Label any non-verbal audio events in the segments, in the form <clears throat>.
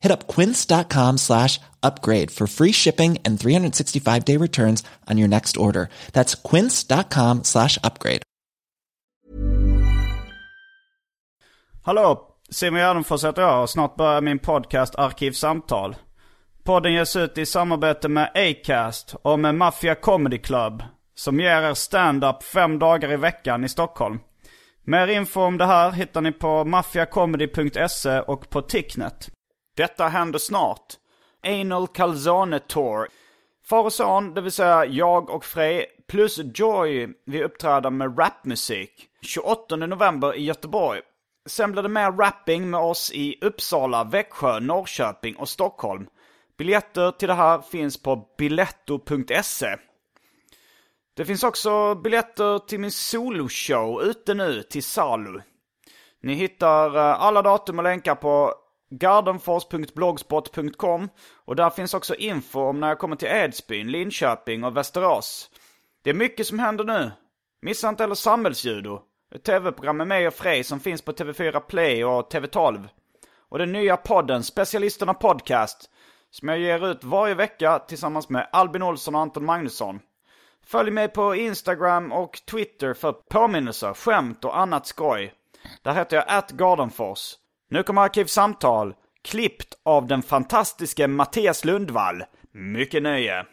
Hit up quince.com slash upgrade for free shipping and 365 day returns on your next order. That's quince.com slash upgrade. Hallå, Simon Gärdenfors heter jag och snart börjar min podcast Arkivsamtal. Podden ges ut i samarbete med Acast och med Mafia Comedy Club som ger er stand-up fem dagar i veckan i Stockholm. Mer info om det här hittar ni på maffiacomedy.se och på Ticknet. Detta händer snart. Anal Calzone Tour. Far och son, det vill säga jag och Frej, plus Joy, vi uppträder med rapmusik. 28 november i Göteborg. Sen blir det mer rapping med oss i Uppsala, Växjö, Norrköping och Stockholm. Biljetter till det här finns på biletto.se. Det finns också biljetter till min soloshow ute nu till salu. Ni hittar eh, alla datum och länkar på gardenfors.blogspot.com och där finns också info om när jag kommer till Edsbyn, Linköping och Västerås. Det är mycket som händer nu. Missa inte heller Samhällsjudo, ett tv-program med mig och Frej som finns på TV4 Play och TV12. Och den nya podden Specialisterna Podcast som jag ger ut varje vecka tillsammans med Albin Olsson och Anton Magnusson. Följ mig på Instagram och Twitter för påminnelser, skämt och annat skoj. Där heter jag atgardenfors. Nu kommer Arkivsamtal, klippt av den fantastiske Mattias Lundvall. Mycket nöje!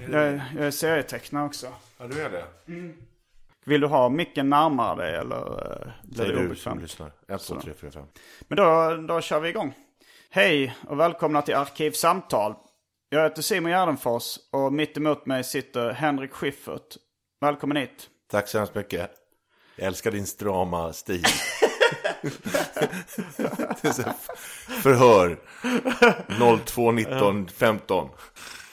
Jag är, jag är serietecknare också. Ja, du är det? Vill du ha micken närmare dig eller eh, är du som lyssnar. 1, 2, 3, 4, 5. Men då, då kör vi igång. Hej och välkomna till Arkivsamtal. Jag heter Simon Gärdenfors och mitt emot mig sitter Henrik Schiffert. Välkommen hit. Tack så hemskt mycket. Jag älskar din strama stil. <laughs> <laughs> förhör. 02, 19, 15.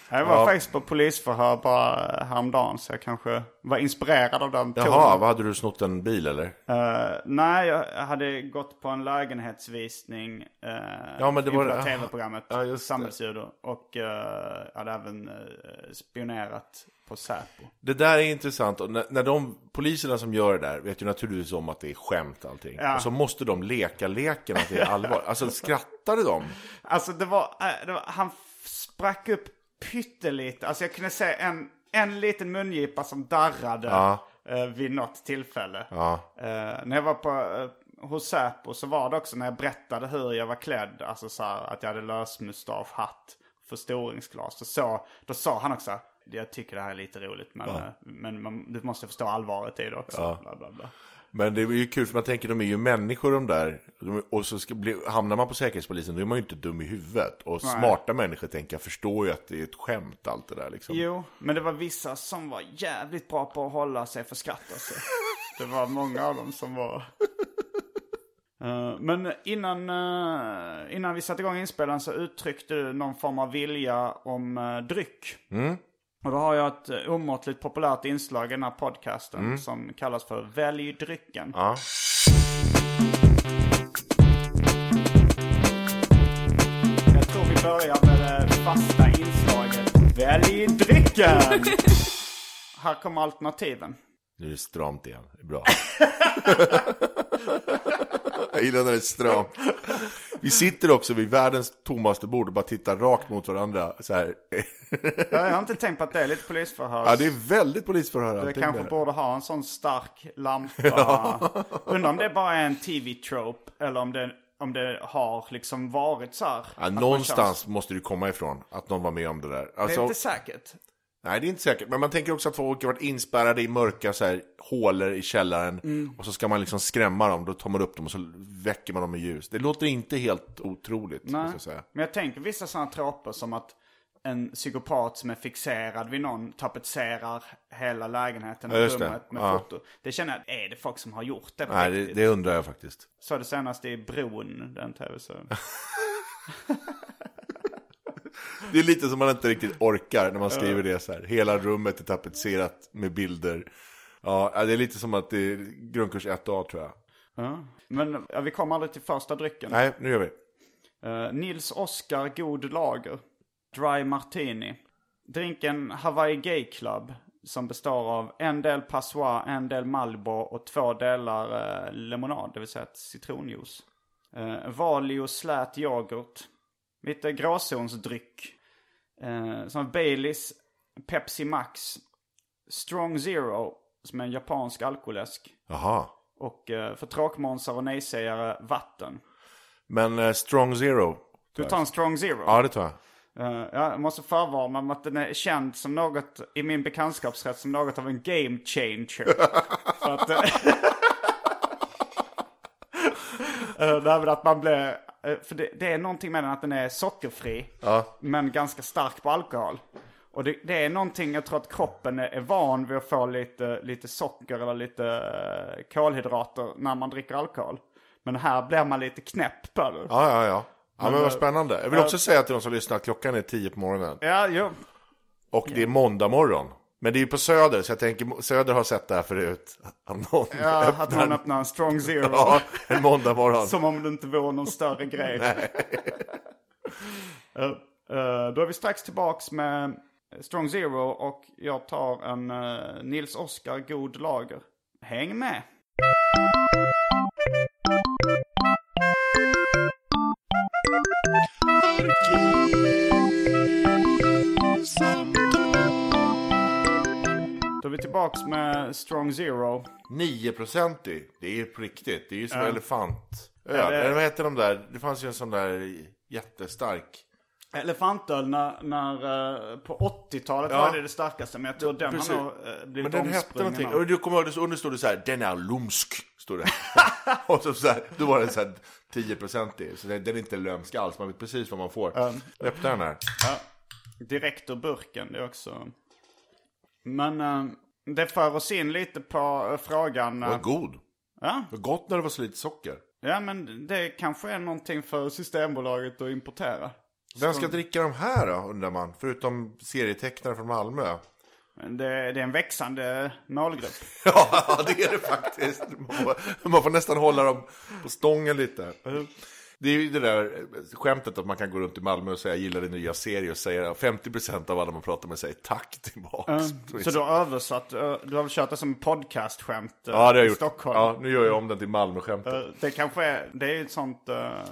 Jag var Ja. faktiskt på polisförhör bara häromdagen så jag kanske var inspirerad av den tonen. Jaha, vad hade du snott en bil eller? Eh, nej, jag hade gått på en lägenhetsvisning uh, Ja, men det var- inför tv-programmet Ja. Samhällsjudo. Och uh, hade även uh, spionerat på Säpo. Det där är intressant. Och när, när de poliserna som gör det där vet ju naturligtvis om att det är skämt allting. Ja. Och så måste de leka leken att det är allvar. Alltså skrattade de? Alltså det var, eh, det var han sprack upp pyttelite. Alltså jag kunde se en, en liten mungipa som darrade Ja. eh, vid något tillfälle. Ja. Eh, när jag var på, eh, hos Säpo så var det också när jag berättade hur jag var klädd. Alltså så här, att jag hade lösmustasch, hatt, förstoringsglas. Så, då sa han också, jag tycker det här är lite roligt men, eh, men man, du måste förstå allvaret i det också. Bla, bla, bla. Men det är ju kul för man tänker de är ju människor de där. Och så ska bli, hamnar man på Säkerhetspolisen då är man ju inte dum i huvudet. Och smarta människor tänker jag förstår ju att det är ett skämt allt det där liksom. Jo, men det var vissa som var jävligt bra på att hålla sig för skratt alltså. <laughs> Det var många av dem som var... Eh, Men innan, eh, innan vi satte igång inspelningen så uttryckte du någon form av vilja om uh, dryck. Och då har jag ett uh, omåttligt populärt inslag i den här podcasten som kallas för Välj drycken. Ja. Jag tror vi börjar med det fasta inslaget Välj drycken! <laughs> Här kommer alternativen. Nu är det stramt igen, bra. <laughs> jag gillar när det är stramt. Vi sitter också vid världens tommaste bord och bara tittar rakt mot varandra så här. <laughs> Jag har inte tänkt på att det är lite polisförhör. Ja, det är väldigt polisförhör Det kanske där. borde ha en sån stark lampa. <laughs> Undrar om det bara är en tv-trope eller om det, om det har liksom varit så här. Ja, någonstans måste du komma ifrån att någon var med om det där. kör- Det Alltså, är inte säkert. Nej, det är inte säkert. Men man tänker också att folk har varit inspärrade i mörka så här, hålor i källaren. Mm. Och så ska man liksom skrämma dem. Då tar man upp dem och så väcker man dem med ljus. Det låter inte helt otroligt, Nej. jag säga. Men jag tänker vissa sådana troper som att en psykopat som är fixerad vid någon tapetserar hela lägenheten och Ja, rummet med Ja. foto. Det känner jag, är det folk som har gjort det Nej, det, det undrar jag faktiskt. Så det senast i Bron, den tv-serien. <laughs> <laughs> Det är lite som man inte riktigt orkar när man skriver det så här. Hela rummet är tapetserat med bilder. Ja, det är lite som att det är grundkurs 1A tror jag. ja. Men ja, vi kom aldrig till första drycken. Nej, nu gör vi. Eh, Nils Oskar God Lager. Dry Martini. Drinken Hawaii Gay Club. Som består av en del Passoir, en del Malbo och två delar eh, lemonad, det vill säga citronjuice. Eh, Valio slät yoghurt. Lite gråzonsdryck. Eh, som Baileys, Pepsi Max, Strong Zero, som är en japansk alkoläsk. Jaha. Och eh, för tråkmånsar och nejsägare, vatten. Men eh, Strong Zero. Du tar en Strong Zero? Ja, det tar jag. Eh, jag måste förvarna om att den är känd som något, i min bekantskapsrätt, som något av en game changer. <laughs> För att... <laughs> här med att man blir... eh, För det, det är någonting med den att den är sockerfri. Men ganska stark på alkohol. Och det, det är någonting, jag tror att kroppen är, är van vid att få lite, lite socker eller lite eh, kolhydrater när man dricker alkohol. Men här blir man lite knäpp på det. Ja, ja, ja. Ja, men vad spännande. Jag vill också säga till de som lyssnar att klockan är 10 på morgonen. Ja, jo. Och det är måndag morgon. Men det är ju på Söder, så jag tänker Söder har sett det här förut. Att någon Ja, att öppnar- någon öppnar en strong zero. Ja, en måndag morgon. Som om det inte vore någon större grej. <laughs> Eh, eh, då är vi strax tillbaks med Strong Zero och jag tar en eh, Nils Oskar God Lager. Häng med! Då vi tillbaks med Strong Zero. 9% det är på riktigt. Det är ju som Ja. elefant. Det- Eller vad heter de där? Det fanns ju en sån där jättestark. Elefantöl när, när, eh, på 80-talet Ja. var det det starkaste. Men jag tror den Precis. har nog uh, blivit Men den hette någonting. av- Och du kommer ihåg, under stod det så här, den är lumsk. Stod det. <laughs> och så, så här, då var den så här 10% Så den, den är inte lömsk alls. Man vet precis vad man får. Öppna den här. Ja, direkt ur burken det är också. Men eh, det för oss in lite på eh, frågan. Var eh, god. ja, var gott när det var så lite socker. ja, men det kanske är någonting för Systembolaget att importera. Vem ska dricka de här då, undrar man? Förutom serietecknare från Malmö. Men det, det är en växande målgrupp. <laughs> Ja, det är det faktiskt. Man får, man får nästan hålla dem på stången lite. Det är ju det där skämtet att man kan gå runt i Malmö och säga jag gillar din nya serie och säga 50% av alla man pratar med säger tack tillbaks. Så du har översatt, eh, du har väl kört det som podcastskämt eh, ja, det har jag i gjort. Stockholm. Ja, nu gör jag om den till Malmö-skämtet. Eh, Det kanske är, det är ett sånt,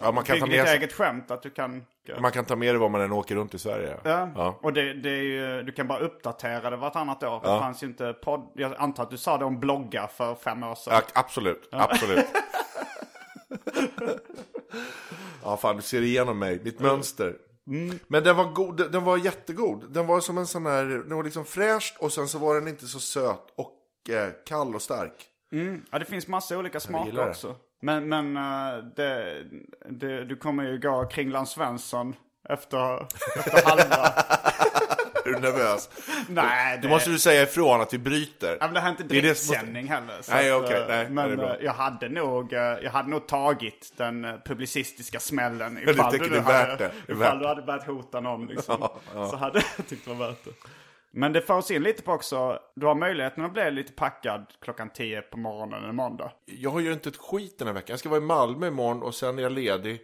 Ja, man kan ta med sig- eget skämt att du kan... Man kan ta med det var man än åker runt i Sverige. Ja, Ja. och det, det ju, du kan bara uppdatera det vartannat år. Det fanns ju inte podd, jag antar att du sa det om bloggar för fem år sedan. Ja, absolut, absolut. <laughs> ja, fan du ser igenom mig, mitt mönster. Men den var god, den- var jättegod. Den var som en sån här, den var liksom fräscht och sen så var den inte så söt och eh, kall och stark. Ja, det finns massa olika smaker också. Men, men eh, det, det, du kommer ju gå Kringland Svensson efter, efter halva. <laughs> Är du nervös? Nej, Då det, måste du säga ifrån att vi bryter. ja, men det här är inte som måste- direktsändning heller. Nej, okej, eh, nej, men eh, jag hade nog, eh, jag hade nog tagit den publicistiska smällen du ifall du, det är hade, värt det, det ifall du hade börjat hota någon liksom. Så hade jag tyckt det var värt det. Men det får oss in lite på också, du har möjligheten att bli lite packad klockan 10 på morgonen en måndag. Jag har ju inte ett skit den här veckan. Jag ska vara i Malmö imorgon och sen är jag ledig.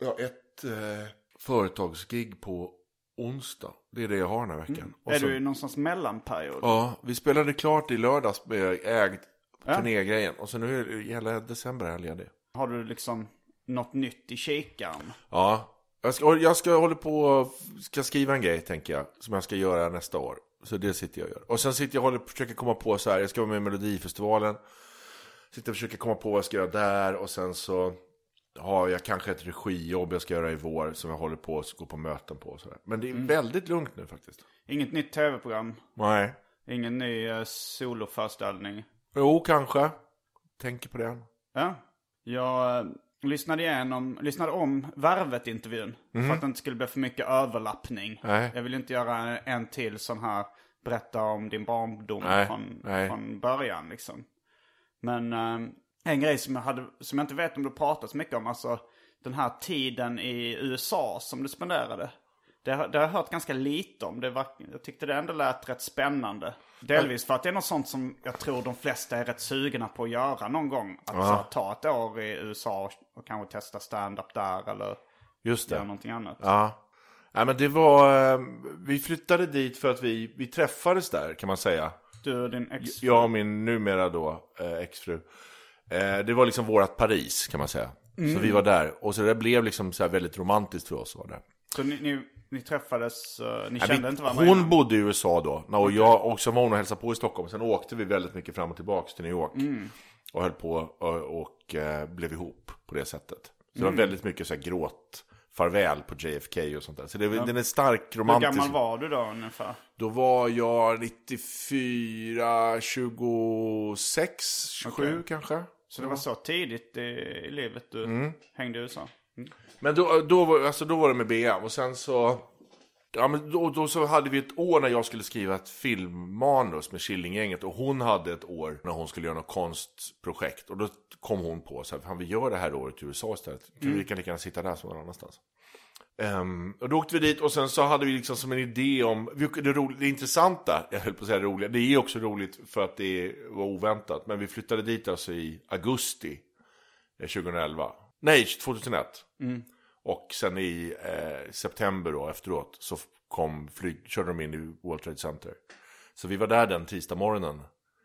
Jag har ett eh, företagsgig på onsdag. Det är det jag har den här veckan. Och är så- du i någon sorts mellanperiod? Ja, vi spelade klart i lördags med ägd turnégrejen. Och så nu är hela december är jag ledig. Har du liksom något nytt i kikaren. Ja, jag ska, jag ska hålla på ska skriva en grej tänker jag. Som jag ska göra nästa år. Så det sitter jag och gör. Och sen sitter jag och håller, försöker komma på så här. Jag ska vara med i Melodifestivalen. Sitter och försöker komma på vad jag ska göra där. Och sen så har jag kanske ett regijobb jag ska göra i vår. Som jag håller på att gå på möten på. Och så där. Men det är väldigt lugnt nu faktiskt. Inget nytt tv-program. Nej. Ingen ny uh, soloföreställning. Jo, kanske. Tänker på det. Ja. Jag eh, lyssnade igenom, lyssnade om Värvet-intervjun. För att det inte skulle bli för mycket överlappning. Mhm. Nej. Jag vill inte göra en till sån här, berätta om din barndom Nej, från, nej. från början liksom. Men eh, en grej som jag, hade, som jag inte vet om du pratat så mycket om, alltså den här tiden i USA som du spenderade. Det, har- det har jag hört ganska lite om. Det var, jag tyckte det ändå lät rätt spännande. Delvis för att det är något sånt som jag tror de flesta är rätt sugna på att göra någon gång. Att så ta ett år i USA och, och kanske testa stand-up där eller Just göra det. någonting annat. Ja. Nej, men det var... eh, Vi flyttade dit för att vi, vi träffades där kan man säga. Du och din ex... Jag och min numera då eh, exfru. Eh, det var liksom vårat Paris kan man säga. Så vi var där. Och så det blev liksom så väldigt romantiskt för oss att vara där. Så ni, ni, ni träffades, eh, ni kände vi, inte varandra hon innan? bodde i USA då. Och jag också var hon och hälsade på i Stockholm. Sen åkte vi väldigt mycket fram och tillbaka till New York. Och höll på och, och eh, blev ihop på det sättet. Så det var väldigt mycket så här gråt. Farväl på JFK och sånt där. Så det, den är stark Hur romantisk. gammal var du då ungefär? Då var jag 94, 26, 27 Okej. kanske. Så det var så tidigt i, i livet du Mm. hängde i USA? Men då, då, var, alltså då var det med BM och sen så... Ja, men då, då så hade vi ett år när jag skulle skriva ett filmmanus med Killinggänget och hon hade ett år när hon skulle göra något konstprojekt. Och då kom hon på så här, fan vi gör det här året i USA istället. Kan Vi kan lika gärna sitta där som någon annanstans. Ehm, och då åkte vi dit och sen så hade vi liksom som en idé om, det, ro, det intressanta, jag höll på att säga roliga, det är också roligt för att det var oväntat. Men vi flyttade dit alltså i augusti eh, 2011. Nej, 2001. Och sen i eh, september då efteråt så kom flyg, körde de in i World Trade Center. Så vi var där den tisdag morgonen.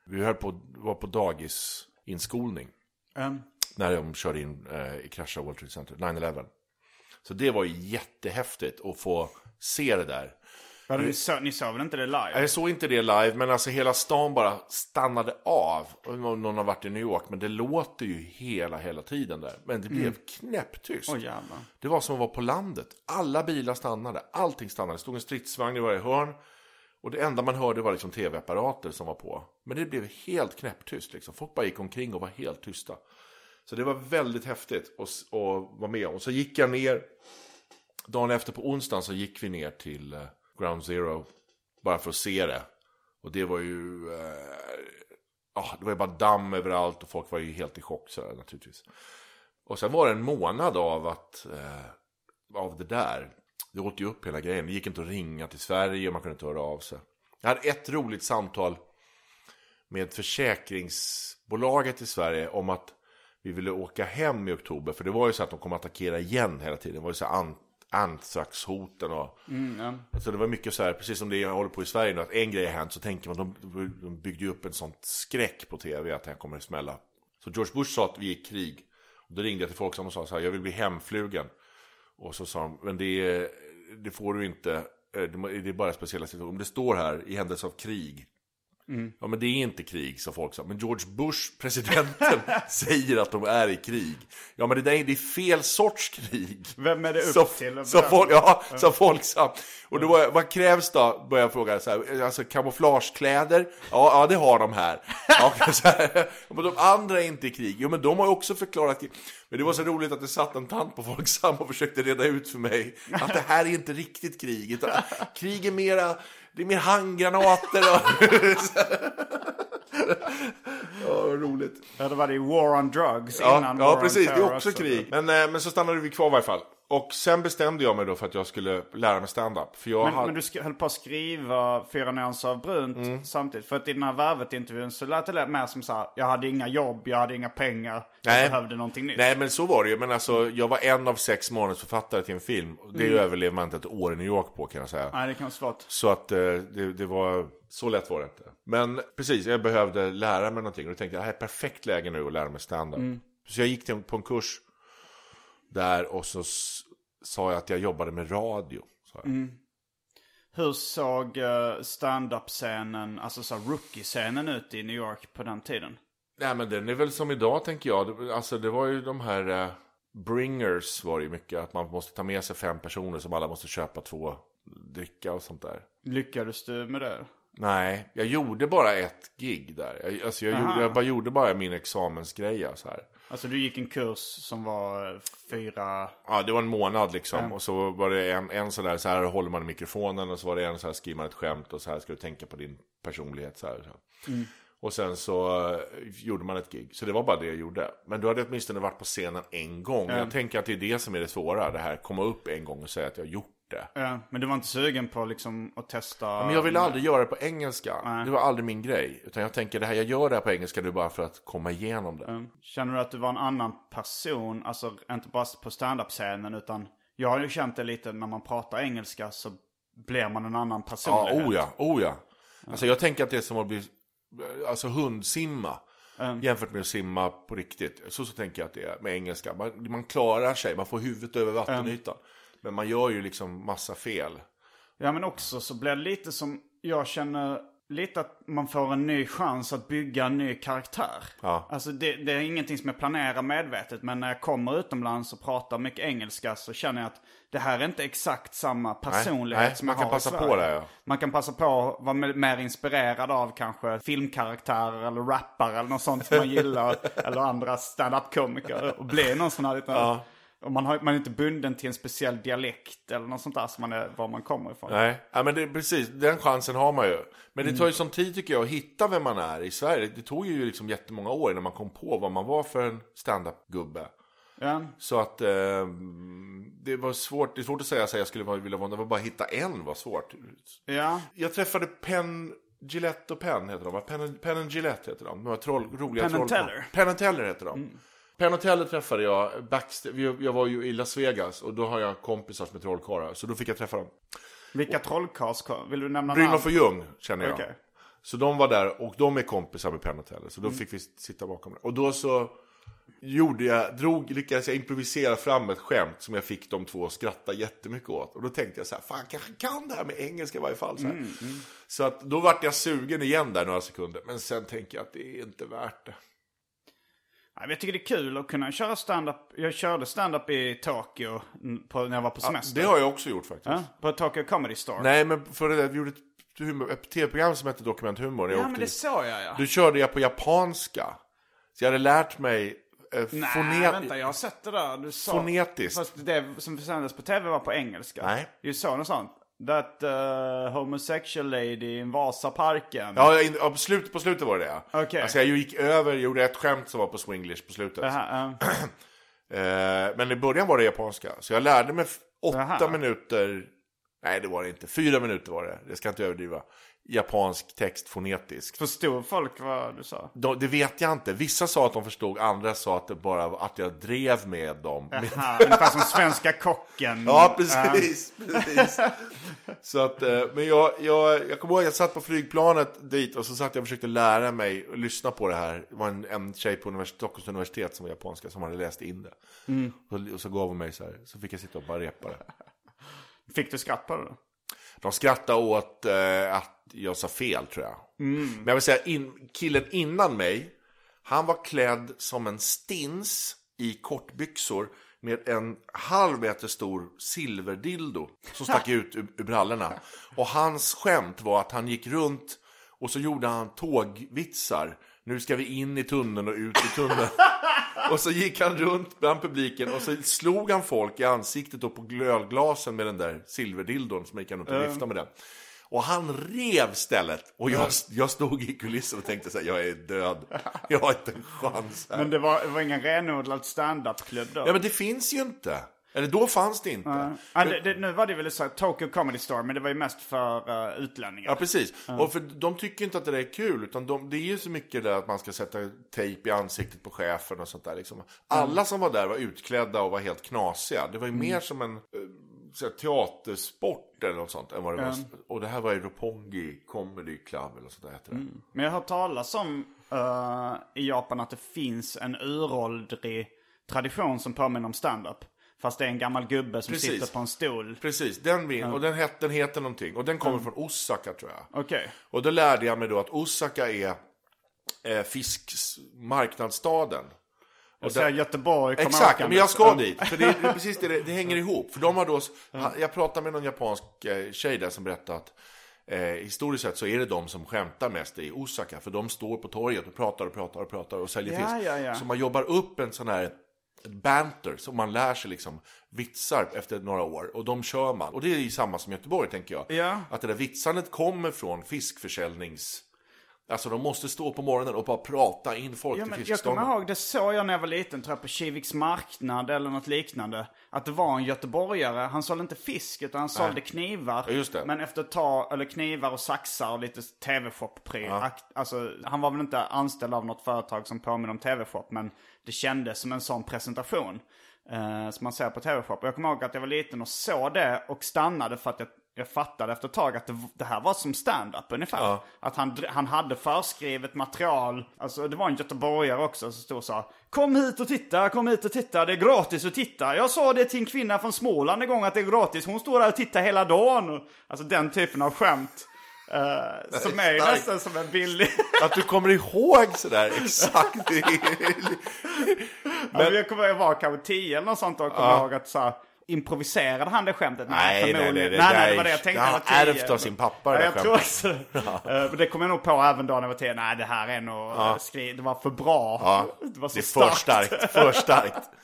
Vi höll på, var på dagisinskolning Um, när de körde in eh, i kraschade World Trade Center, 9-11. Så det var ju jättehäftigt att få se det där. ja, ni, så, ni såg väl inte det live? Jag såg inte det live, men alltså hela stan bara stannade av. Någon har varit i New York, men det låter ju hela, hela tiden där. Men det blev knäpptyst. Åh jävlar. Det var som att vara på landet. Alla bilar stannade, allting stannade. Det stod en stridsvagn i varje hörn. Och det enda man hörde var liksom tv-apparater som var på. Men det blev helt knäpptyst liksom. Folk bara gick omkring och var helt tysta. Så det var väldigt häftigt att, att vara med om. Så gick jag ner, dagen efter på onsdagen så gick vi ner till eh, Ground Zero. Bara för att se det. Och det var ju, ja, det var ju bara damm överallt och folk var ju helt i chock sådär naturligtvis. Och sen var det en månad av att, eh, av det där. Det åt ju upp hela grejen. Det gick inte att ringa till Sverige och man kunde inte höra av sig. Jag hade ett roligt samtal med försäkringsbolaget i Sverige om att vi ville åka hem i oktober. För det var ju så att de kom att attackera igen hela tiden. Det var ju så an- anthraxhoten och... Alltså det var mycket så här, precis som det jag håller på i Sverige nu, att en grej har hänt så tänker man, de, de byggde ju upp en sån skräck på tv att det här kommer att smälla. Så George Bush sa att vi är i krig. Och då ringde jag till folk som sa så här, jag vill bli hemflugen. Och så sa de, men det, det får du inte, Eh, det är bara speciella situationer. Om det står här, i händelse av krig. Ja men det är inte krig, sa folk. sa. Men George Bush, <laughs> presidenten, <laughs> säger att de är i krig. Ja men det, där är, det är fel sorts krig. Vem är det <laughs> upp Så, till? så, folk, ja, så folk sa. Och då vad krävs då? Började jag fråga. Så här, alltså kamouflagekläder? Ja, ja, det har de här. Ja, så här. Men de andra är inte i krig. Jo, men de har ju också förklarat. Men det var så roligt att det satt en tant på Folksam och försökte reda ut för mig att det här är inte riktigt krig. Utan krig är mera, det är mer handgranater och... <laughs> ja, vad roligt. Ja, då var det War on Drugs Ja, innan ja War on precis. Det är också så- krig. Men, eh, men så stannade vi kvar i varje fall. Och sen bestämde jag mig då för att jag skulle lära mig stand-up. För jag Men, hade... men du höll på att skriva Fyra nyanser av brunt Mm. samtidigt. För att i den här Värvet-intervjun så lät det mer som så här, jag hade inga jobb, jag hade inga pengar, Nej. jag behövde någonting nytt. Nej men så var det ju. Men alltså jag var en av sex manusförfattare till en film. Det överlever man inte ett år i New York på kan jag säga. Nej, det kan vara svårt. Så att eh, det, det var, så lätt var det inte. Men precis, jag behövde lära mig någonting. Och då tänkte jag, det här är perfekt läge nu att lära mig stand-up. Så jag gick till, på en kurs där och så sa jag att jag jobbade med radio. Sa jag. Hur såg uh, stand-up-scenen, alltså så rookie-scenen ut i New York på den tiden? Nej men den är väl som idag tänker jag. Alltså det var ju de här eh, bringers var det ju mycket. Att man måste ta med sig fem personer som alla måste köpa två dricka och sånt där. Lyckades du med det? Nej, jag gjorde bara ett gig där. Jag, alltså jag, gjorde, jag bara gjorde bara min examensgreja så här. Alltså du gick en kurs som var eh, fyra... Ja, det var en månad liksom. Och så var det en, en sån där, så här håller man i mikrofonen. Och så var det en så här, skriver man ett skämt. Och så här ska du tänka på din personlighet. Så här, så här. Och sen så eh, gjorde man ett gig. Så det var bara det jag gjorde. Men du hade åtminstone varit på scenen en gång. Jag tänker att det är det som är det svåra. Det här, komma upp en gång och säga att jag har gjort det. Ja, men du var inte sugen på liksom att testa? Men jag ville aldrig göra det på engelska. Det var aldrig min grej. Utan jag tänker, det här jag gör det här på engelska, är bara för att komma igenom det. Känner du att du var en annan person? Alltså inte bara på stand-up-scenen utan... Jag har ju känt det lite när man pratar engelska så blir man en annan Ja, personlighet. oh ja, oh ja. Alltså jag tänker att det är som att bli, alltså hundsimma. Jämfört med att simma på riktigt. Så, så tänker jag att det är med engelska. Man, man klarar sig, man får huvudet över vattenytan. Men man gör ju liksom massa fel. Ja men också så blir det lite som, jag känner lite att man får en ny chans att bygga en ny karaktär. Ja. Alltså det, det är ingenting som jag planerar medvetet. Men när jag kommer utomlands och pratar mycket engelska så känner jag att det här är inte exakt samma personlighet nej, som man kan passa på det, ja. Man kan passa på att vara mer- inspirerad av kanske filmkaraktärer eller rappare eller något sånt som man gillar. <laughs> eller andra stand-up-komiker. Och bli någon sån här liten... Och man, har, man är inte bunden till en speciell dialekt eller något sånt där som man är, var man kommer ifrån. Nej, ja, men det, precis, den chansen har man ju. Men det tar ju sån tid tycker jag att hitta vem man är i Sverige. Det tog ju liksom jättemånga år innan man kom på vad man var för en stand-up-gubbe. Ja. Så att eh, det var svårt, det är svårt att säga att jag skulle vilja vara, det var bara att hitta en var svårt. Ja. Jag träffade Penn, Gillette och Penn heter de? Penn, Penn and Gillette heter de. De var troll, roliga Penn and trollkarlar. Teller. Penn and Teller heter de. Penn och Teller träffade jag backstage, jag var ju i Las Vegas och då har jag kompisar som är trollkarlar. Så då fick jag träffa dem. Vilka trollkarls kom? Vill du nämna Brynolf och Ljung känner jag. Okej. Så de var där och de är kompisar med Teller. Så då fick vi sitta bakom det. Och då så gjorde jag, drog, lyckades jag improvisera fram ett skämt som jag fick de två att skratta jättemycket åt. Och då tänkte jag så här, fan kanske kan det här med engelska i varje fall. Så, här. så att då vart jag sugen igen där några sekunder. Men sen tänker jag att det är inte värt det. Ja, Jag tycker det är kul att kunna köra stand-up. Jag körde stand-up i Tokyo på, när jag var på semester. Det har jag också gjort faktiskt. ja, på Tokyo Comedy Store. Nej men för det där, vi gjorde ett, humor, tv-program som hette Dokumenthumor. Jag ja, men det såg jag ja. Då körde jag på japanska. Så jag hade lärt mig eh, Nej, vänta, jag har sett det där. Du sa... Fonetiskt. Fast det som sändes på tv var på engelska. Nej. Du sa något sånt. That uh, homosexual lady in Vasaparken. Ja, in, ja på, slut, på slutet var det det. Okej. Alltså jag gick över, gjorde ett skämt som var på swinglish på slutet. Ja. <clears throat> Eh, men i början var det japanska. Så jag lärde mig åtta Jaha. minuter, nej det var det inte, fyra minuter var det, det ska jag inte överdriva. Japansk text fonetisk. Förstod folk vad du sa? De, det vet jag inte. Vissa sa att de förstod, andra sa att det bara att jag drev med dem. Aha, <laughs> ungefär som Svenska kocken. Ja, precis. precis. Så att, eh, men jag, jag, jag kommer ihåg, jag satt på flygplanet dit och så satt jag och försökte lära mig och lyssna på det här. Det var en, en tjej på univers Stockholms universitet som var japanska som hade läst in det. Och, och så gav hon mig så här, så fick jag sitta och bara repa det. Fick du skratt på det då? De skrattade åt eh, att jag sa fel tror jag. Men jag vill säga, in, killen innan mig, han var klädd som en stins i kortbyxor med en halv meter stor silverdildo som stack <laughs> ut ur, ur brallorna. Och hans skämt var att han gick runt och så gjorde han tågvitsar. Nu ska vi in i tunneln och ut i tunneln. <laughs> Och så gick han runt bland publiken och så slog han folk i ansiktet och på glödglasen med den där silverdildon som gick han runt och viftade med den. Och han rev stället. Och jag, jag stod i kulissen och tänkte så här, jag är död. Jag har inte en chans här. Men det var, det var ingen renodlad stand-up-klubb då? Ja men det finns ju inte. Eller då fanns det inte. Ja, det, det, nu var det väl så här, Tokyo Comedy Store, men det var ju mest för uh, utlänningar. Ja, precis. Och för de tycker inte att det där är kul, utan de, det är ju så mycket där att man ska sätta tejp i ansiktet på chefen och sånt där. Liksom. Alla som var där var utklädda och var helt knasiga. Det var ju mer som en eh, så här, teatersport eller något sånt. Än vad det var. Och det här var ju Roppongi Comedy Club eller sånt där hette det. Men jag har hört talas om eh, i Japan att det finns en uråldrig tradition som påminner om stand-up. Fast det är en gammal gubbe som Precis. sitter på en stol. Precis, den, vin, och den, het, den heter någonting. Och den kommer från Osaka tror jag. Okej. Och då lärde jag mig då att Osaka är eh, fisks Jag ser Göteborg komma Exakt, men jag ska dit. För det är det precis det, det, hänger ihop. För de har då, jag pratade med någon japansk eh, tjej där som berättade att eh, historiskt sett så är det de som skämtar mest i Osaka. För de står på torget och pratar och pratar och pratar och säljer Ja, fisk. ja, ja. Så man jobbar upp en sån här banter, så man lär sig liksom vitsar efter några år. Och de kör man. Och det är ju samma som Göteborg tänker jag. Ja. Att det där vitsandet kommer från fiskförsäljnings... Alltså de måste stå på morgonen och bara prata in folk Ja, till men jag fiskstången. kommer ihåg, det såg jag när jag var liten, tror jag på Kiviks marknad eller något liknande. Att det var en göteborgare, han sålde inte fisk utan han sålde knivar. Ja, just det. Men efter ett tag, eller knivar och saxar och lite tv-shop-pryl. Akt- Alltså, han var väl inte anställd av något företag som påminner om tv-shop, men det kändes som en sån presentation. Eh, som man ser på tv-shop. Och jag kommer ihåg att jag var liten och såg det och stannade för att jag, jag fattade efter ett tag att det, det här var som stand-up ungefär. Att han, han hade förskrivet material. Alltså det var en göteborgare också som stod och sa Kom hit och titta, kom hit och titta, det är gratis att titta. Jag sa det till en kvinna från Småland en gång att det är gratis. Hon står där och tittar hela dagen. Alltså den typen av skämt. eh, som är starkt. nästan som en billig... Att du kommer ihåg sådär exakt. <laughs> Är- Men, jag kommer jag var kanske 10 eller något sånt och kommer ihåg att så här, improviserade han det skämtet? Nej, nej, förmodligen. nej, det nej, nej, det var det jag tänkte. var ärvt 10. av sin pappa, det Ja, jag tror också det. <laughs> Eh, det kommer jag nog på även då när jag var 10. Nej, det här är nog... Ja. Skri... Det var för bra. Ja, Det var så det är för starkt. För starkt. <laughs>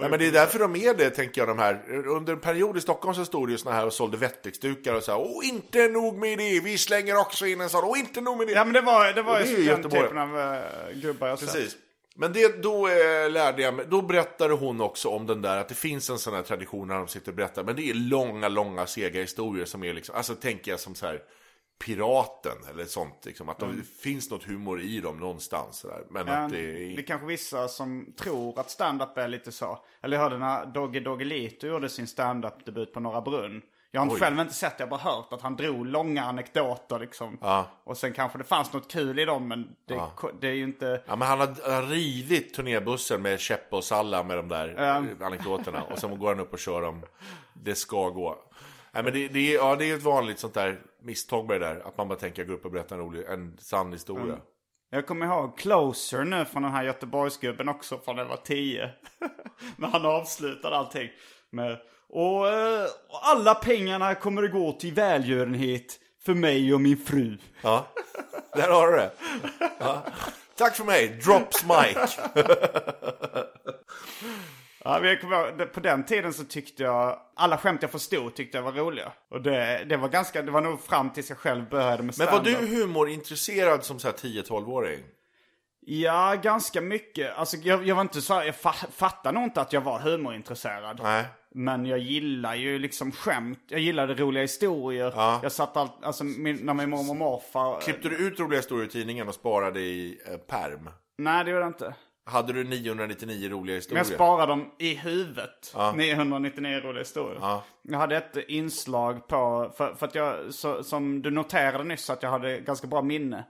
Nej, men det är därför de är det, tänker jag, de här. Under en period i Stockholm så stod det ju såna här och sålde Wettex-dukar och så här. Och inte nog med det, vi slänger också in en sån. Och inte nog med det. Ja, men det var, det var Och ju den Göteborg. typen av uh, gubbar jag sett. Men det, då eh, lärde jag mig, då berättade hon också om den där, att det finns en sån här tradition när de sitter och berättar, men det är långa, långa, sega historier som är liksom, alltså tänker jag som så här Piraten eller sånt, liksom, att det finns något humor i dem någonstans. Där. Men Ja, att det det är är... kanske vissa som tror att stand-up är lite så. Eller jag hörde när Dogge Doggelito gjorde sin stand-up-debut på Norra Brunn. Jag har Oj. själv inte sett det, jag har bara hört att han drog långa anekdoter liksom. Ja. Och sen kanske det fanns något kul i dem, men det, det är ju inte... Ja, men han har, rivit turnébussen med Cheppe och Salla med de där eh, anekdoterna. Och sen går han upp och kör dem. Det ska gå. Nej, men det, det, är, ja, det är ett vanligt sånt där misstag med det där. Att man bara tänker gå upp och berätta en, rolig, en sann historia. Jag kommer ihåg Closer nu från den här Göteborgsgubben också från när jag var 10. <laughs> När han avslutade allting med och eh, alla pengarna kommer att gå till välgörenhet för mig och min fru. Ja, där har du det. Ja. Tack för mig, Drops Mike. Ja, men jag kommer ihåg, det- på den tiden så tyckte jag, alla skämt jag förstod tyckte jag var roliga. Och det, det var ganska, det var nog fram tills jag själv började med Men var du humorintresserad som så här 10-12-åring? Ja, ganska mycket. Alltså jag, jag var inte så jag fa, fattar nog inte att jag var humorintresserad. Nej. Men jag gillar ju liksom skämt. Jag gillade roliga historier. Ja. Jag satt allt, alltså min, när min mormor och morfar... Klippte du ut roliga historier i tidningen och sparade i eh, perm? Nej, det gjorde jag inte. Hade du 999 roliga Men historier? jag sparade dem i huvudet. 999 roliga historier. Ja. Jag hade ett inslag på, för, för att jag, så, som du noterade nyss att jag hade ganska bra minne.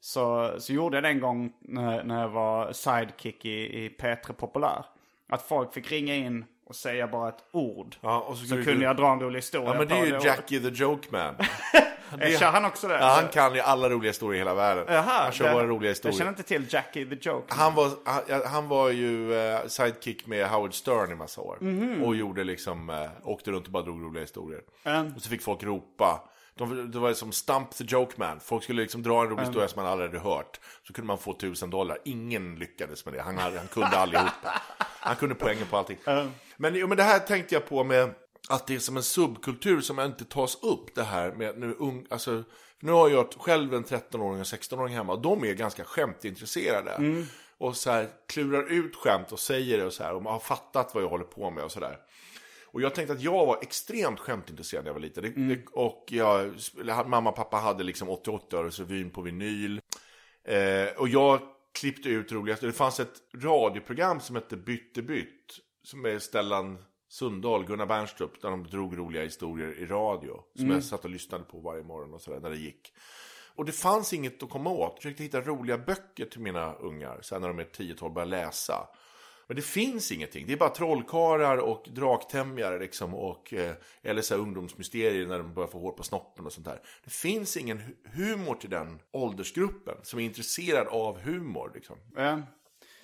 Så, så gjorde jag det en gång när, när jag var sidekick i, i P3 Populär. Att folk fick ringa in och säga bara ett ord. Ja, och så så kunde du- jag dra en rolig historia Ja, men det är ju. Jackie the Joke Man. <laughs> Kör han också det? Ja, han kan ju alla roliga historier i hela världen. Jaha, han kör det- bara roliga Jag känner historier. inte till Jackie the Joke. Han var, han, han var ju eh, sidekick med Howard Stern i massa år. Mhm. Och gjorde liksom, eh, åkte runt och bara drog roliga historier. Mm. Och så fick folk ropa. De, det var som Stump the Joke Man. Folk skulle liksom dra en rolig historia som man aldrig hade hört. Så kunde man få tusen dollar. Ingen lyckades med det. Han, han kunde allihopa. Han kunde poängen på allting. Men, jo, men det här tänkte jag på med att det är som en subkultur som inte tas upp. Det här med nu ung, alltså, nu har jag själv en 13-åring och 16-åring hemma. Och de är ganska skämtintresserade. Och så här klurar ut skämt och säger det och så här. Och man har fattat vad jag håller på med och så där. Och jag tänkte att jag var extremt skämtintresserad när jag var liten. Det, och jag, mamma och pappa hade liksom 88 öres revyn på vinyl. Eh, och jag klippte ut roligaste. Det fanns ett radioprogram som hette Bytte bytt. Som är Stellan Sundahl, Gunnar Bernstrup. Där de drog roliga historier i radio. Som jag satt och lyssnade på varje morgon och sådär när det gick. Och det fanns inget att komma åt. Jag försökte hitta roliga böcker till mina ungar. Sen när de är 10-12 började läsa. Men det finns ingenting. Det är bara trollkarlar och draktämjare liksom. Och, eh, eller så här ungdomsmysterier när de börjar få hår på snoppen och sånt där. Det finns ingen hu- humor till den åldersgruppen som är intresserad av humor. Liksom.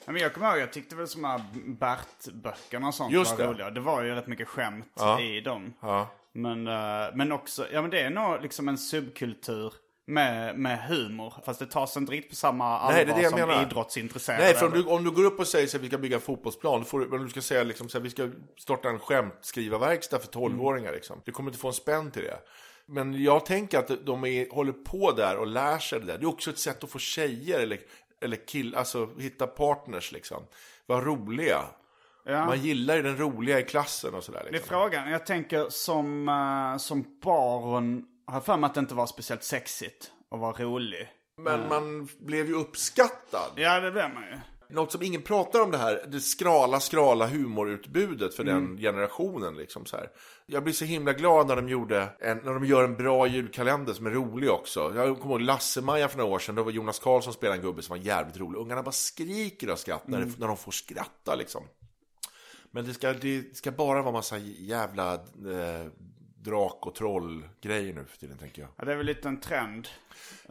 Men jag kommer ihåg, jag tyckte väl som här Bert-böckerna och sånt Just var det. roliga. Det var ju rätt mycket skämt Ja. i dem. Ja. Men, eh, men också, ja men det är nog liksom en subkultur med, med humor. Fast det tas inte riktigt på samma allvar Nej, det är det jag som menar. idrottsintresserade. Nej, för om du, om du går upp och säger att vi ska bygga en fotbollsplan, då får du, men du ska säga liksom, så här, vi ska starta en skämtskrivarverkstad för 12-åringar. Liksom. Du kommer inte få en spänn till det. Men jag tänker att de är, håller på där och lär sig det där. Det är också ett sätt att få tjejer eller, eller kill, alltså hitta partners liksom. Vara roliga. Ja. Man gillar ju den roliga i klassen och sådär. Det är Liksom. frågan. Jag tänker som, eh, som barn, har jag för mig att det inte var speciellt sexigt att vara rolig. Men man blev ju uppskattad. Ja, det blev man ju. Något som ingen pratar om det här, det skrala, skrala humorutbudet för Mm. den generationen. Liksom så här. Jag blir så himla glad när de, gjorde en, när de gör en bra julkalender som är rolig också. Jag kommer ihåg Lasse-Maja för några år sedan, då var Jonas Karlsson spelade en gubbe som var jävligt rolig. Ungarna bara skriker av skratt när, Mm. när de får skratta liksom. Men det ska, det ska bara vara massa jävla eh, drak och troll-grejer nu för tiden tänker jag. Ja, det är väl lite en trend.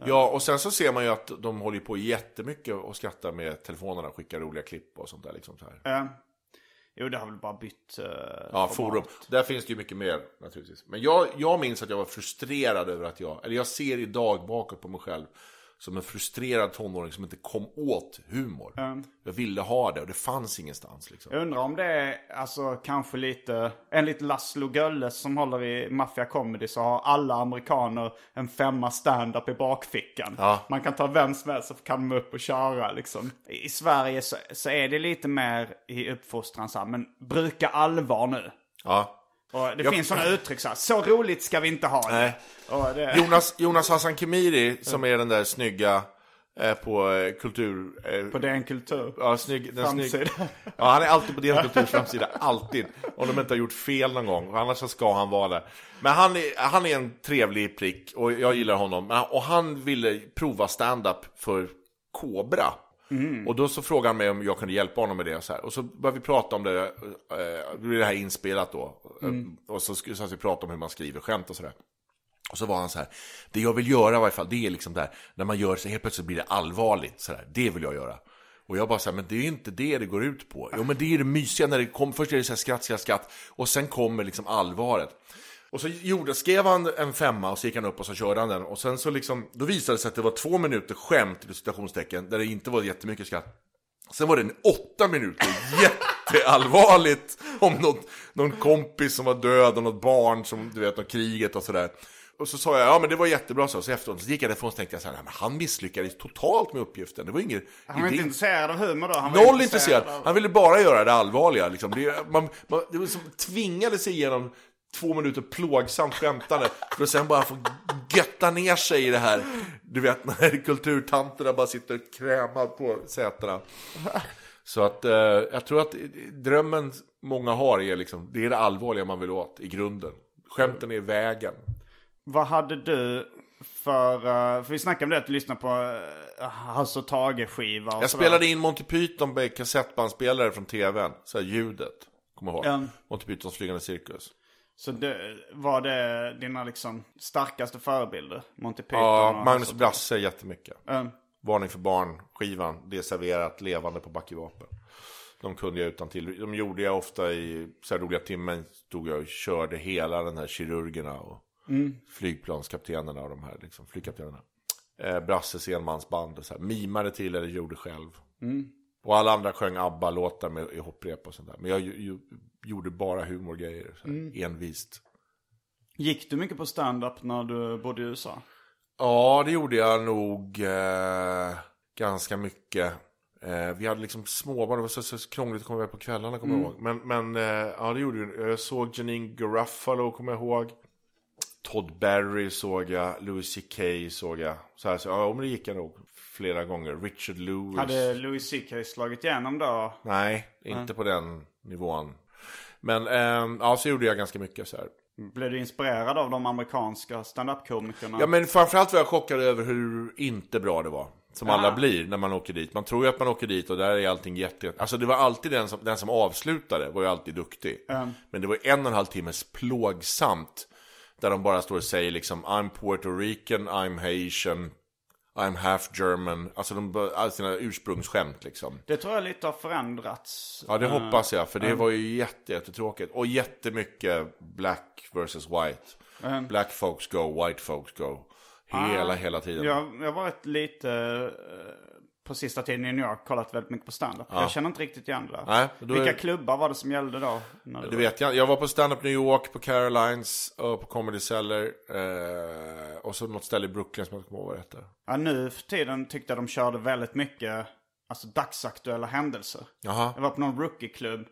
Ja, och sen så ser man ju att de håller på jättemycket och skrattar med telefonerna och skickar roliga klipp och sånt där. Liksom så här. Ja. Jo, det har väl bara bytt uh, Ja, forum. Där finns det ju mycket mer naturligtvis. Men jag, jag minns att jag var frustrerad över att jag, eller jag ser idag bakåt på mig själv som en frustrerad tonåring som inte kom åt humor. Jag ville ha det och det fanns ingenstans liksom. Jag undrar om det är alltså kanske lite, enligt Laszlo Gölles som håller i Mafia Comedy så har alla amerikaner en femma stand-up i bakfickan. Ja. Man kan ta vem som helst så kan de upp och köra liksom. I Sverige så, så är det lite mer i uppfostran så här, men bruka allvar nu. Ja. Och det Jag- finns sådana uttryck så här, så roligt ska vi inte ha det. Det Jonas, Jonas Hassan Khemiri som är den där snygga eh, på eh, kultur... Eh, På den kultur. Ja, snygg, den snygg. Framsida. <laughs> Ja, han är alltid på deras kulturs framsida, alltid. Om de inte har gjort fel någon gång, annars så ska han vara där. Men han är, han är en trevlig prick och jag gillar honom. Och han ville prova stand-up för Kobra. Och då så frågade han mig om jag kunde hjälpa honom med det. Så här. och så började vi prata om det, eh, då blev det här inspelat då. Och så skulle så vi prata om hur man skriver skämt och sådär. Och så var han så här, det jag vill göra i varje fall, det är liksom där, när man gör så helt plötsligt blir det allvarligt, så där, det vill jag göra. Och jag bara så här, men det är inte det det går ut på. Jo men det är det mysiga när det kommer, först är det så här skratt, skratt, skratt, och sen kommer liksom allvaret. Och så gjorde, skrev han en femma och så gick han upp och så körde han den. Och sen så liksom, då visade det sig att det var två minuter skämt, i citationstecken, där det inte var jättemycket skratt. Sen var det en åtta minuter jätteallvarligt om någon, någon kompis som var död och något barn som, du vet, och kriget och sådär. Och så sa jag, ja men det var jättebra så. Så efteråt så gick jag därifrån och tänkte jag så här, men han misslyckades totalt med uppgiften. Det var inget... Han var det- inte intresserad av humor då? Han var Noll intresserad. av- Han ville bara göra det allvarliga. Liksom. Det, man, man, det var som tvingade sig igenom två minuter plågsamt skämtande för att sen bara få götta ner sig i det här. Du vet när kulturtanterna bara sitter krämad på sätena. Så att eh, jag tror att drömmen många har är liksom, det är det allvarliga man vill åt i grunden. Skämten är vägen. Vad hade du för, eh, för vi snackade om det att du lyssnar på uh, Hasse och Tage-skiva Jag spelade in Monty Python med kassettbandspelare från tvn. Så här ljudet. Kommer ihåg? Ja. Monty Pythons flygande cirkus. Så det, var det dina liksom starkaste förebilder? Monty Python Ja, och Magnus Hasse- Brasse jättemycket. Ja. Varning för barn, skivan, det är serverat levande på Backevapen. De kunde jag utan till. De gjorde jag ofta i så här roliga timmen. Stod jag och körde hela den här kirurgerna och flygplanskaptenerna och de här liksom, flygkaptenerna. Eh, Brasses enmansband och så här. Mimade till eller gjorde själv. Och alla andra sjöng ABBA-låtar med i hopprep och sånt där. Men jag ju, ju, gjorde bara humorgrejer. Så här, Envist. Gick du mycket på stand-up när du bodde i USA? Ja, det gjorde jag nog eh, ganska mycket. Eh, vi hade liksom småbarn, det var så, så krångligt att komma iväg på kvällarna, kommer jag ihåg. Men, men eh, ja, det gjorde jag. Jag såg Janine Garofalo, kommer jag ihåg. Todd Barry såg jag, Louis CK såg jag. Så här, så, ja, men det gick jag nog flera gånger. Richard Lewis. Hade Louis CK slagit igenom då? Nej, inte på den nivån. Men eh, ja, så gjorde jag ganska mycket så här. Blev du inspirerad av de amerikanska stand-up-komikerna? Ja men framförallt var jag chockad över hur inte bra det var. Som alla blir när man åker dit. Man tror ju att man åker dit och där är allting jätte... Alltså det var alltid den som, den som avslutade var ju alltid duktig. Men det var en och en halv timmes plågsamt. Där de bara står och säger liksom I'm Puerto Rican, I'm Haitian, I'm half German. Alltså de, alla sina ursprungsskämt liksom. Det tror jag lite har förändrats. Ja det hoppas jag, för det var ju jätte, jättetråkigt. Och jättemycket black versus white. Black folks go, white folks go. Hela, hela tiden. Jag, jag har varit lite eh, på sista tiden i New York, kollat väldigt mycket på standup. Jag känner inte riktigt igen det. Nej, Vilka är- klubbar var det som gällde då? När Det vet jag Jag var på Stand Up New York, på Carolines och på Comedy Cellar. Eh, och så något ställe i Brooklyn som jag inte kommer ihåg vad det hette. Ja, nu för tiden tyckte jag de körde väldigt mycket alltså, dagsaktuella händelser. Jaha. Jag var på någon rookie-klubb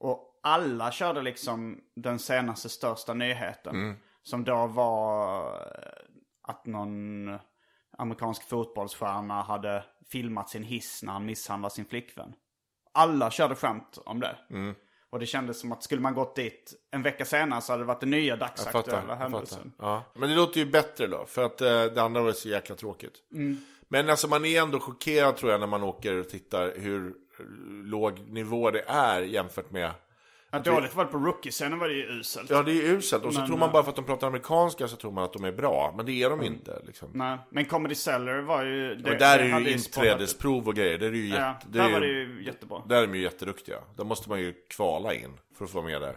och alla körde liksom den senaste största nyheten. Mm. Som då var att någon amerikansk fotbollsstjärna hade filmat sin hiss när han misshandlade sin flickvän. Alla körde skämt om det. Mm. Och det kändes som att skulle man gått dit en vecka senare så hade det varit den nya dagsaktuella händelsen. Ja. Men det låter ju bättre då, för att eh, det andra var så jäkla tråkigt. Men alltså man är ändå chockerad tror jag när man åker och tittar hur låg nivå det är jämfört med Ja, dåligt var det på rookie-scenen var det ju uselt. Ja det är uselt, och så Men, tror man eh, bara för att de pratar amerikanska så tror man att de är bra, men det är de inte liksom. Nej, men Comedy Cellar var ju... Det, och där det är ju inträdesprov och grejer, där är ju Ja, jätte, det där är var det ju, ju jättebra. där är de ju jätteduktiga. Där måste man ju kvala in för att få vara med där.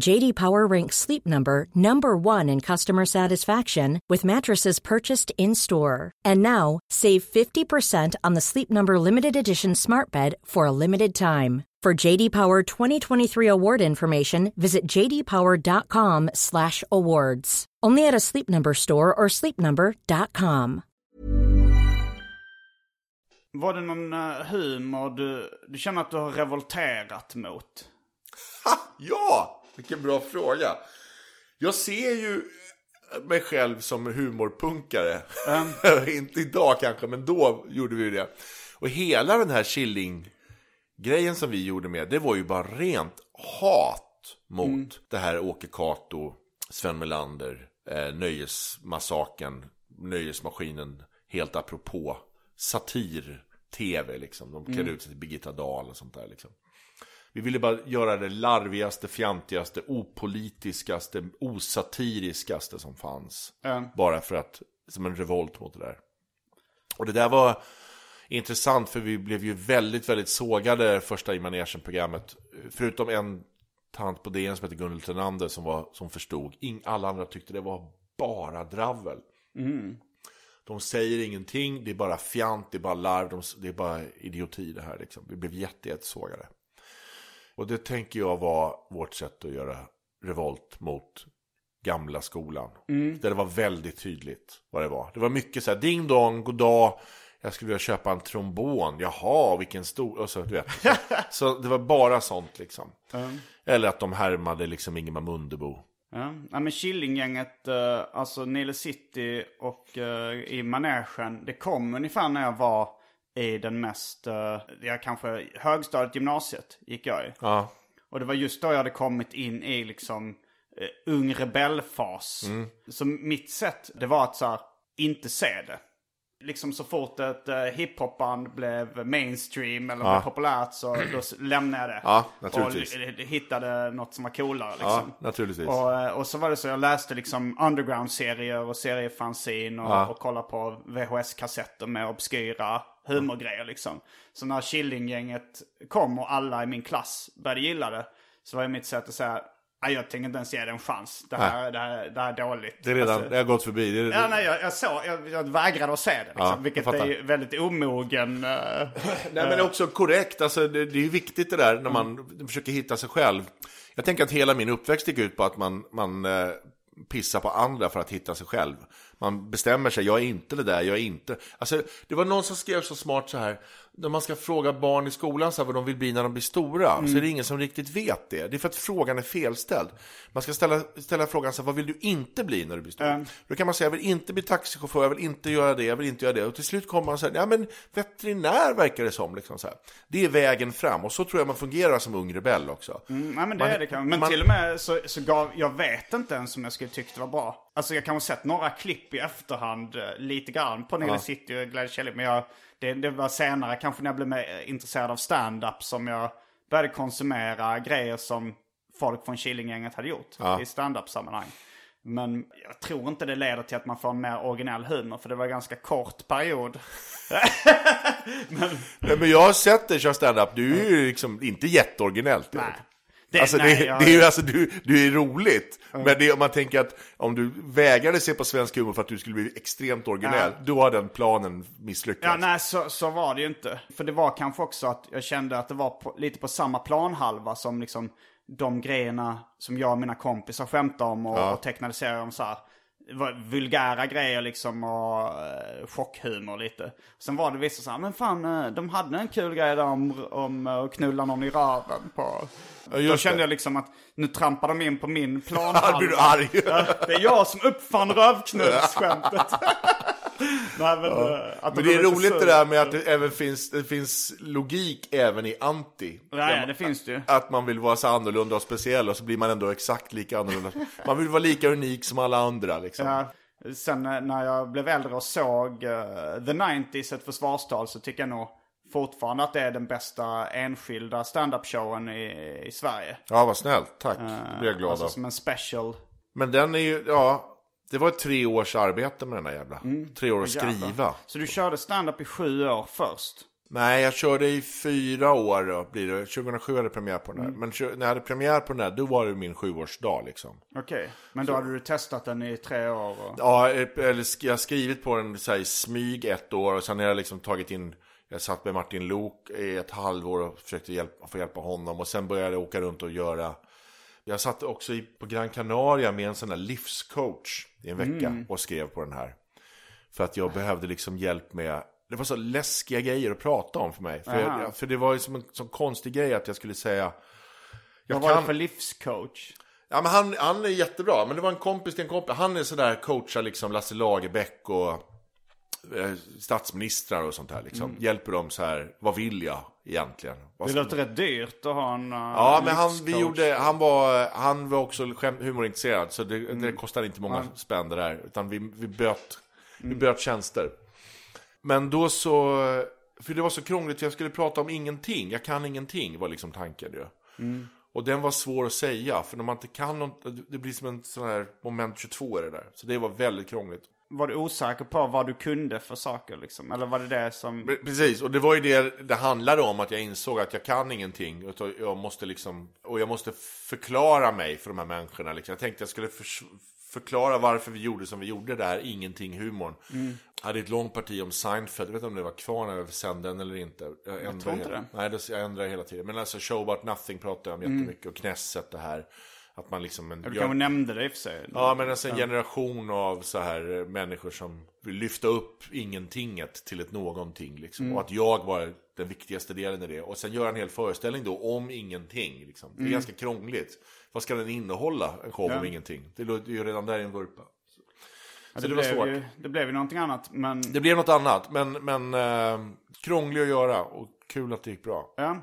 JD Power ranks Sleep Number number 1 in customer satisfaction with mattresses purchased in-store. And now, save 50% on the Sleep Number limited edition Smart Bed for a limited time. For JD Power 2023 award information, visit jdpower.com/awards. Only at a Sleep Number store or sleepnumber.com. Var det någon eh, humor du, du känner att du har revolterat mot? Ja, vilken bra fråga. Jag ser ju mig själv som humorpunkare. <laughs> Inte idag kanske, men då gjorde vi det. Och hela den här Killing-grejen som vi gjorde med, det var ju bara rent hat mot det här Åke Cato, Sven Melander, eh, Nöjesmassaken, Nöjesmaskinen, helt apropå. Satir-tv liksom. De klädde ut sig till Birgitta Dahl och sånt där liksom. Vi ville bara göra det larvigaste, fjantigaste, opolitiskaste, osatiriskaste som fanns. Bara för att, som en revolt mot det där. Och det där var intressant för vi blev ju väldigt, väldigt sågade första i manegen-programmet. Förutom en tant på DN som heter Gunnel Trenander som, var, som förstod. Ing, alla andra tyckte det var bara dravel. De säger ingenting, det är bara fjant, det är bara larv, de, det är bara idioti det här liksom. Vi blev jätte, jättesågade. Och det tänker jag var vårt sätt att göra revolt mot gamla skolan. Där det var väldigt tydligt vad det var. Det var mycket så här, ding dong, god dag. Jag skulle vilja köpa en trombon. Jaha, vilken stor... Och så, du vet. Så, <laughs> så det var bara sånt liksom. Eller att de härmade liksom Ingemar Mundebo. Ja, ja men Killinggänget, eh, alltså Nile City och eh, i manegen, det kom ungefär när jag var i den mest, uh, jag kanske, högstadiet, gymnasiet gick jag i. Ja. Och det var just då jag hade kommit in i liksom eh, ung rebellfas. Mm. Så mitt sätt, det var att så här, inte se det. Liksom så fort ett uh, hiphopband blev mainstream eller blev populärt så <clears throat> då lämnade jag det. Ja, naturligtvis. Och hittade något som var coolare liksom. Ja, naturligtvis. Och, eh, och så var det så jag läste liksom underground-serier och seriefanzin och, Ja. och kollade på VHS-kassetter med obskyra humorgrejer liksom. Så när Killinggänget kom och alla i min klass började gilla det så var det mitt sätt att säga "Nej, jag tänker inte ens ge det en chans. Det här, det här, det här är dåligt. Det är redan, Alltså, det har gått förbi. Det är, Ja, nej, jag, jag, såg, jag, jag vägrade att se det. Liksom, Ja, vilket är väldigt omogen. eh, <laughs> Nej men också korrekt, alltså, det, det är ju viktigt det där när man försöker hitta sig själv. Jag tänker att hela min uppväxt gick ut på att man, man eh, pissar på andra för att hitta sig själv. Man bestämmer sig, jag är inte det där, jag är inte... Alltså, det var någon som skrev så smart så här, när man ska fråga barn i skolan så här, vad de vill bli när de blir stora, så är det ingen som riktigt vet det. Det är för att frågan är felställd. Man ska ställa, ställa frågan så här, vad vill du inte bli när du blir stor? Då kan man säga, jag vill inte bli taxichaufför, jag vill inte göra det, jag vill inte göra det. Och till slut kommer man säga, ja men veterinär verkar det som. Liksom så här. Det är vägen fram, och så tror jag man fungerar som ung rebell också. Nej men det Man- är det kanske. Men man- till och med så, så gav, jag vet inte ens om jag skulle tyckt det var bra. Alltså jag kanske sett några klipp i efterhand eh, lite grann på Nile City och Kelly. Men jag, det, det var senare kanske när jag blev mer intresserad av stand-up som jag började konsumera grejer som folk från Killinggänget hade gjort i stand-up sammanhang. Men jag tror inte det leder till att man får en mer originell humor för det var en ganska kort period. <laughs> Nej, men jag har sett dig köra stand-up, du är ju liksom inte jätteoriginellt. Nej. Det, Alltså, nej, det, jag- det är ju alltså, du, du är roligt. Men det, om man tänker att om du vägrade se på svensk humor för att du skulle bli extremt originell, då har den planen misslyckats. Ja, nej, så, så var det ju inte. För det var kanske också att jag kände att det var på, lite på samma planhalva som liksom de grejerna som jag och mina kompisar skämtade om och, och tecknade serier om så här. Vulgära grejer liksom och uh, chockhumor lite. Sen var det vissa så här, men fan eh, de hade en kul grej där om, om eh, att knulla någon i röven på... Ja, Då kände det. jag liksom att nu trampar de in på min Ja, planhalva. blir du arg? Ja, det är jag som uppfann rövknullsskämtet. <laughs> Nej, men, eh, att Men det är roligt det sur. där med att det även finns, det finns logik även i anti. Ja, ja, det finns det ju. Att man vill vara så annorlunda och speciell och så blir man ändå exakt lika annorlunda. Man vill vara lika unik som alla andra liksom. Ja, sen eh, när jag blev äldre och såg eh, The 90s, ett försvarstal, så tycker jag nog fortfarande att det är den bästa enskilda stand-up-showen i, i Sverige. Ja, vad snällt. Tack. Det blir jag glad Alltså av. som en special. Men den är ju, ja. Det var tre års arbete med den där jävla. Tre år att Jävlar. skriva. Så du körde stand-up i sju år först? Nej, jag körde i fyra år då, blir det. 2007 hade jag premiär på den här. Men kö- när jag hade premiär på den här, då var det min sjuårsdag liksom. Okej, men då hade du testat den i tre år? Och... Ja, eller sk- jag har skrivit på den så här, i smyg ett år och sen har jag liksom tagit in jag satt med Martin Lok i ett halvår och försökte hjälpa, få hjälpa honom. Och sen började jag åka runt och göra Jag satt också i, på Gran Canaria med en sån här livscoach i en vecka och skrev på den här. För att jag behövde liksom hjälp med Det var så läskiga grejer att prata om för mig. För, jag, för det var ju som en sån konstig grej att jag skulle säga jag Vad var det för livscoach? Ja, men han, han är jättebra, men det var en kompis till en kompis. Han är sådär, coachar liksom Lasse Lagerbäck och statsministrar och sånt här liksom. Hjälper dem så här, vad vill jag egentligen? Vad Det låter rätt dyrt att ha en uh, Ja, men han, vi gjorde, han, var, han var också humorintresserad, så det, det kostade inte många spänn det där. Utan vi, vi, böt, vi böt tjänster. Men då så, för det var så krångligt, för jag skulle prata om ingenting. Jag kan ingenting, var liksom tanken ju. Och den var svår att säga, för när man inte kan något, det blir som en sån här moment 22 är det där. Så det var väldigt krångligt. Var du osäker på vad du kunde för saker liksom? Eller var det det som... Pre- Precis, och det var ju det det handlade om, att jag insåg att jag kan ingenting. Utan jag måste liksom, och jag måste förklara mig för de här människorna. Liksom. Jag tänkte jag skulle förs- förklara varför vi gjorde som vi gjorde där, ingenting-humorn. Jag hade ett långt parti om Seinfeld, jag vet inte om det var kvar när jag sände den eller inte. Jag, ändrar tror inte hela- det. Nej, jag ändrar hela tiden. Men alltså Show About Nothing pratar jag om jättemycket, och Knesset det här. Att man liksom... En, Du kanske nämnde det i och för sig. Ja, men alltså en generation av så här eh, människor som vill lyfta upp ingentinget till ett någonting. Liksom. Och att jag var den viktigaste delen i det. Och sen göra en hel föreställning då om ingenting. Liksom. Det är ganska krångligt. Vad ska den innehålla, en show om ingenting? Det låter ju redan där i en vurpa. Ja, Så det, det blev svårt. ju, det blev ju någonting annat. Men Det blev något annat, men, men eh, krånglig att göra och kul att det gick bra. ja.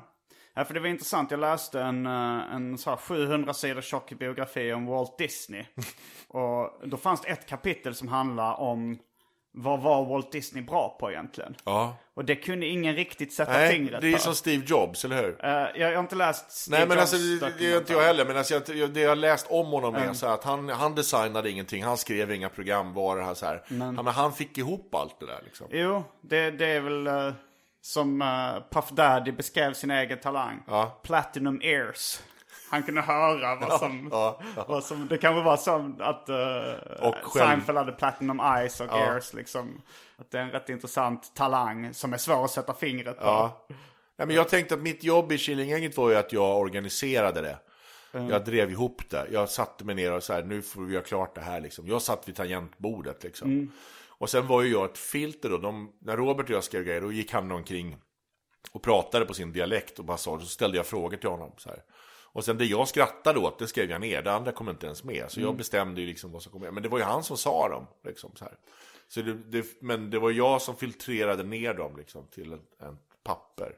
Ja, för det var intressant. Jag läste en, eh, en så här 700 sidor tjock biografi om Walt Disney. <laughs> och då fanns det ett kapitel som handlar om vad var Walt Disney bra på egentligen? Ja. Och det kunde ingen riktigt sätta Nej, fingret det är på. som Steve Jobs, eller hur? Eh, jag, har inte läst Steve Nej men Jobs alltså det, det är inte jag heller, men alltså, jag, det jag har läst om honom är så här att han, han designade ingenting, han skrev inga programvaror, så här. Han, men han fick ihop allt det där liksom. Jo, det, det är väl eh, som uh, Puff Daddy beskrev sin egen talang. Ja. Platinum ears. Han kunde höra vad som... Ja, Vad som det kanske var som att uh, Och själv- Seinfeld hade Platinum eyes och ears liksom. Att det är en rätt intressant talang som är svår att sätta fingret på. Ja. Men jag tänkte att mitt jobb i Killinggänget var ju att jag organiserade det. Jag drev ihop det. Jag satte mig ner och så här, nu får vi göra klart det här liksom. Jag satt vid tangentbordet liksom. Och sen var ju jag ett filter då. De, när Robert och jag skrev grejer, då gick han omkring och pratade på sin dialekt och bara sa, så ställde jag frågor till honom. Så här. Och sen det jag skrattade åt, det skrev jag ner. Det andra kom inte ens med. Så jag bestämde ju liksom vad som kom med. Men det var ju han som sa dem. Liksom, så här. Så det, det, men det var jag som filtrerade ner dem liksom, till en, en papper.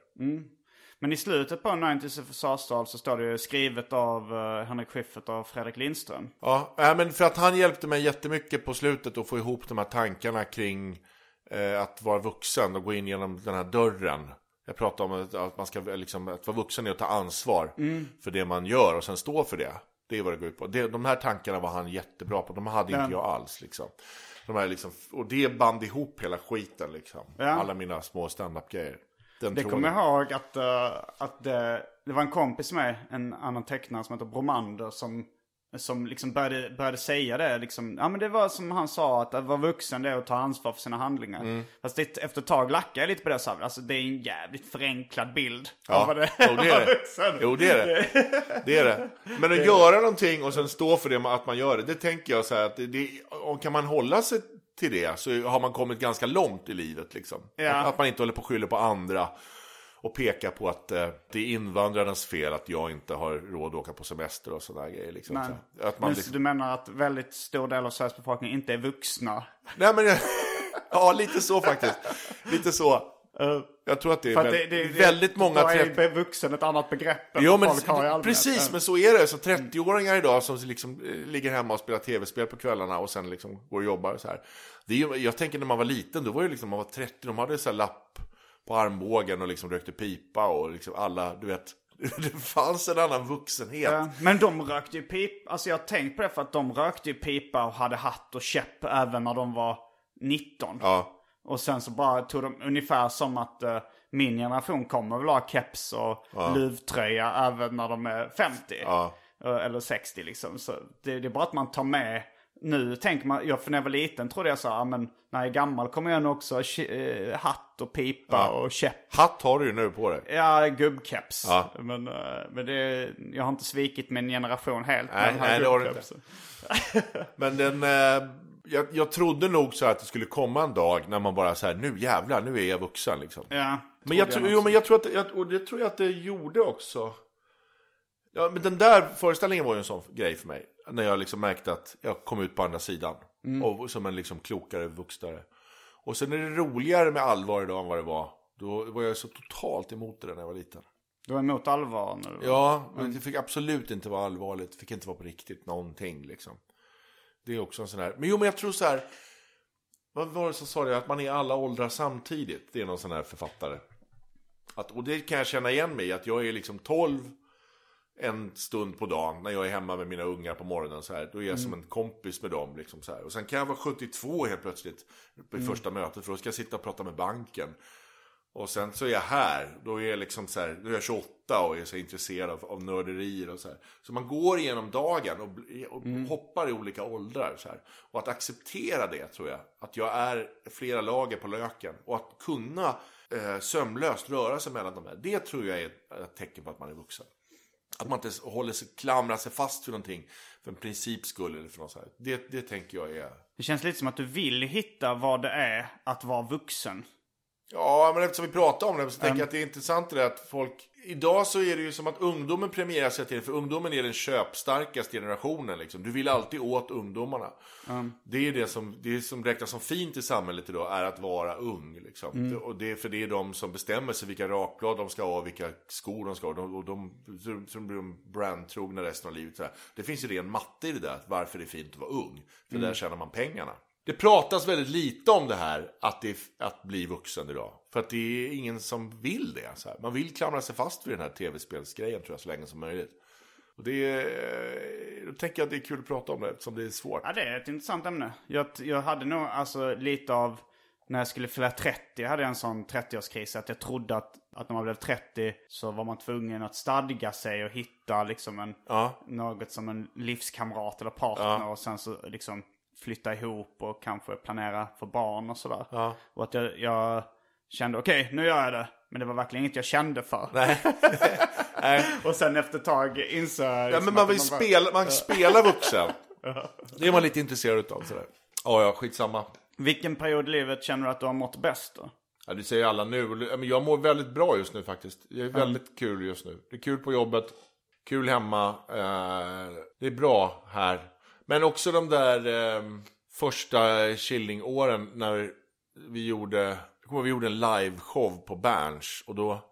Men i slutet på 90s försvarstal så står det ju skrivet av uh, Henrik Schyffert och Fredrik Lindström. Ja, nej, men för att han hjälpte mig jättemycket på slutet att få ihop de här tankarna kring eh, att vara vuxen och gå in genom den här dörren. Jag pratar om att, att man ska liksom, att vara vuxen är att ta ansvar för det man gör och sen stå för det. Det är vad det går ut på. Det, de här tankarna var han jättebra på. De hade inte jag alls liksom. De här liksom. Och det band ihop hela skiten liksom. Ja. Alla mina små standup-grejer. Den Det kommer jag ihåg att, eh, att det, det var en kompis med, en annan tecknare som heter Bromander som, som liksom började, började säga det. Liksom, ja men det var som han sa, att att vara vuxen det är att ta ansvar för sina handlingar. Mm. Fast det, efter ett tag lackade jag lite på det. Så här, alltså det är en jävligt förenklad bild Ja, av vad det jo, är det att är det. vuxen. Jo, det är det. Det är det. Men att göra någonting och sen stå för det att man gör det, det tänker jag så här att det, det, kan man hålla sig till det så har man kommit ganska långt i livet liksom. Ja. Att, att man inte håller på och skyller på andra och pekar på att eh, det är invandrarnas fel att jag inte har råd att åka på semester och sådana grejer. Liksom. Så Att man Men liksom, du menar att väldigt stor del av Sveriges befolkning inte är vuxna? Nej men, <laughs> ja lite så faktiskt. Lite så. Jag tror att det är väldigt, det, det, väldigt många... Då är 30 be- vuxen ett annat begrepp än Jo, men precis, men så är det. Så 30-åringar idag som liksom eh, ligger hemma och spelar tv-spel på kvällarna och sen liksom går och jobbar och så här. Det är jag tänker när man var liten, då var det liksom, man var 30, de hade så här lapp på armbågen och liksom rökte pipa och liksom alla, du vet. <laughs> Det fanns en annan vuxenhet. Ja, men de rökte ju pipa. Alltså jag har tänkt på det för att de rökte ju pipa och hade hatt och käpp även när de var 19. Ja. Och sen så bara tog de ungefär som att eh, min generation kommer väl ha keps och luvtröja även när de är 50. Ja. Eh, Eller 60 liksom. Så det, det är bara att man tar med. Nu tänker man, jag för när jag var liten trodde jag så här, "Ah, men när jag är gammal kommer jag nog också ha eh, hatt och pipa Ja. och käpp. Hatt har du ju nu på dig. Ja, gubbkeps. Ja. Men, men det, jag har inte svikit min generation helt. Nej, nej, det har du gubbkepsen. Men den, eh, jag, jag trodde nog så att det skulle komma en dag när man bara så här, nu jävlar, nu är jag vuxen liksom. Ja, Men jag, nog jo, men jag tror att, jag, och det tror jag att det gjorde också. Ja, men den där föreställningen var ju en sån grej för mig. När jag liksom märkte att jag kom ut på andra sidan. Och som en liksom klokare, vuxnare. Och sen är det roligare med allvar idag än vad det var. Då var jag så totalt emot det när jag var liten. Du är emot allvar nu? Ja, men det fick absolut inte vara allvarligt. Det fick inte vara på riktigt någonting liksom. Det är också en sån här. Men jo, men jag tror så här. Vad var det som sa det? Att man är alla åldrar samtidigt. Det är någon sån här författare. Att, och det kan jag känna igen mig i. Att jag är liksom 12 en stund på dagen när jag är hemma med mina ungar på morgonen så här. Då är jag som en kompis med dem liksom så här. Och sen kan jag vara 72 helt plötsligt på första mötet för då ska jag sitta och prata med banken. Och sen så är jag här, då är jag liksom så här, då är jag 28 och är så intresserad av, av nörderier och så här. Så man går igenom dagen och, och hoppar i olika åldrar så här. Och att acceptera det tror jag, att jag är flera lager på löken. Och att kunna eh, sömlöst röra sig mellan de här, det tror jag är ett tecken på att man är vuxen. Att man inte håller sig, klamrar sig fast för någonting för en princips skull eller för något så här. Det, det tänker jag är... Det känns lite som att du vill hitta vad det är att vara vuxen. Ja, men eftersom vi pratar om det så tänker jag att det är intressant det där att folk... Idag så är det ju som att ungdomen premierar sig till för ungdomen är den köpstarkaste generationen. Liksom. Du vill alltid åt ungdomarna. Det är det som, det som räknas som fint i samhället idag, är att vara ung. Liksom. Och det, för det är de som bestämmer sig vilka rakblad de ska ha, vilka skor de ska ha. De, och de, så, så blir de brandtrogna resten av livet. Det finns ju ren matte i det där, varför det är fint att vara ung. För där tjänar man pengarna. Det pratas väldigt lite om det här, att, det, att bli vuxen idag. För att det är ingen som vill det. Så här. Man vill klamra sig fast vid den här tv-spelsgrejen tror jag så länge som möjligt. Och det är, då tänker jag att det är kul att prata om det eftersom det är svårt. Ja, det är ett intressant ämne. Jag, jag hade nog alltså lite av, när jag skulle fylla 30, hade jag en sån 30-årskris. Att jag trodde att, att när man blev 30 så var man tvungen att stadga sig och hitta liksom en, Ja. något som en livskamrat eller partner. Och sen så liksom flytta ihop och kanske planera för barn och sådär. Ja. Och att jag, jag kände, okej, nu gör jag det. Men det var verkligen inget jag kände för. Nej. <laughs> Och sen efter ett tag insåg jag... Ja, liksom men man vill bara- spela, man spelar vuxen. <laughs> Det är man lite intresserad utav. Sådär. Ja, ja, skitsamma. Vilken period i livet känner du att du har mått bäst då? Ja, det säger alla nu. Men Jag mår väldigt bra just nu faktiskt. Det är väldigt kul just nu. Det är kul på jobbet, kul hemma. Eh, det är bra här. Men också de där eh, första Killing-åren när vi gjorde, kommer vi gjorde en liveshow på Berns. Och då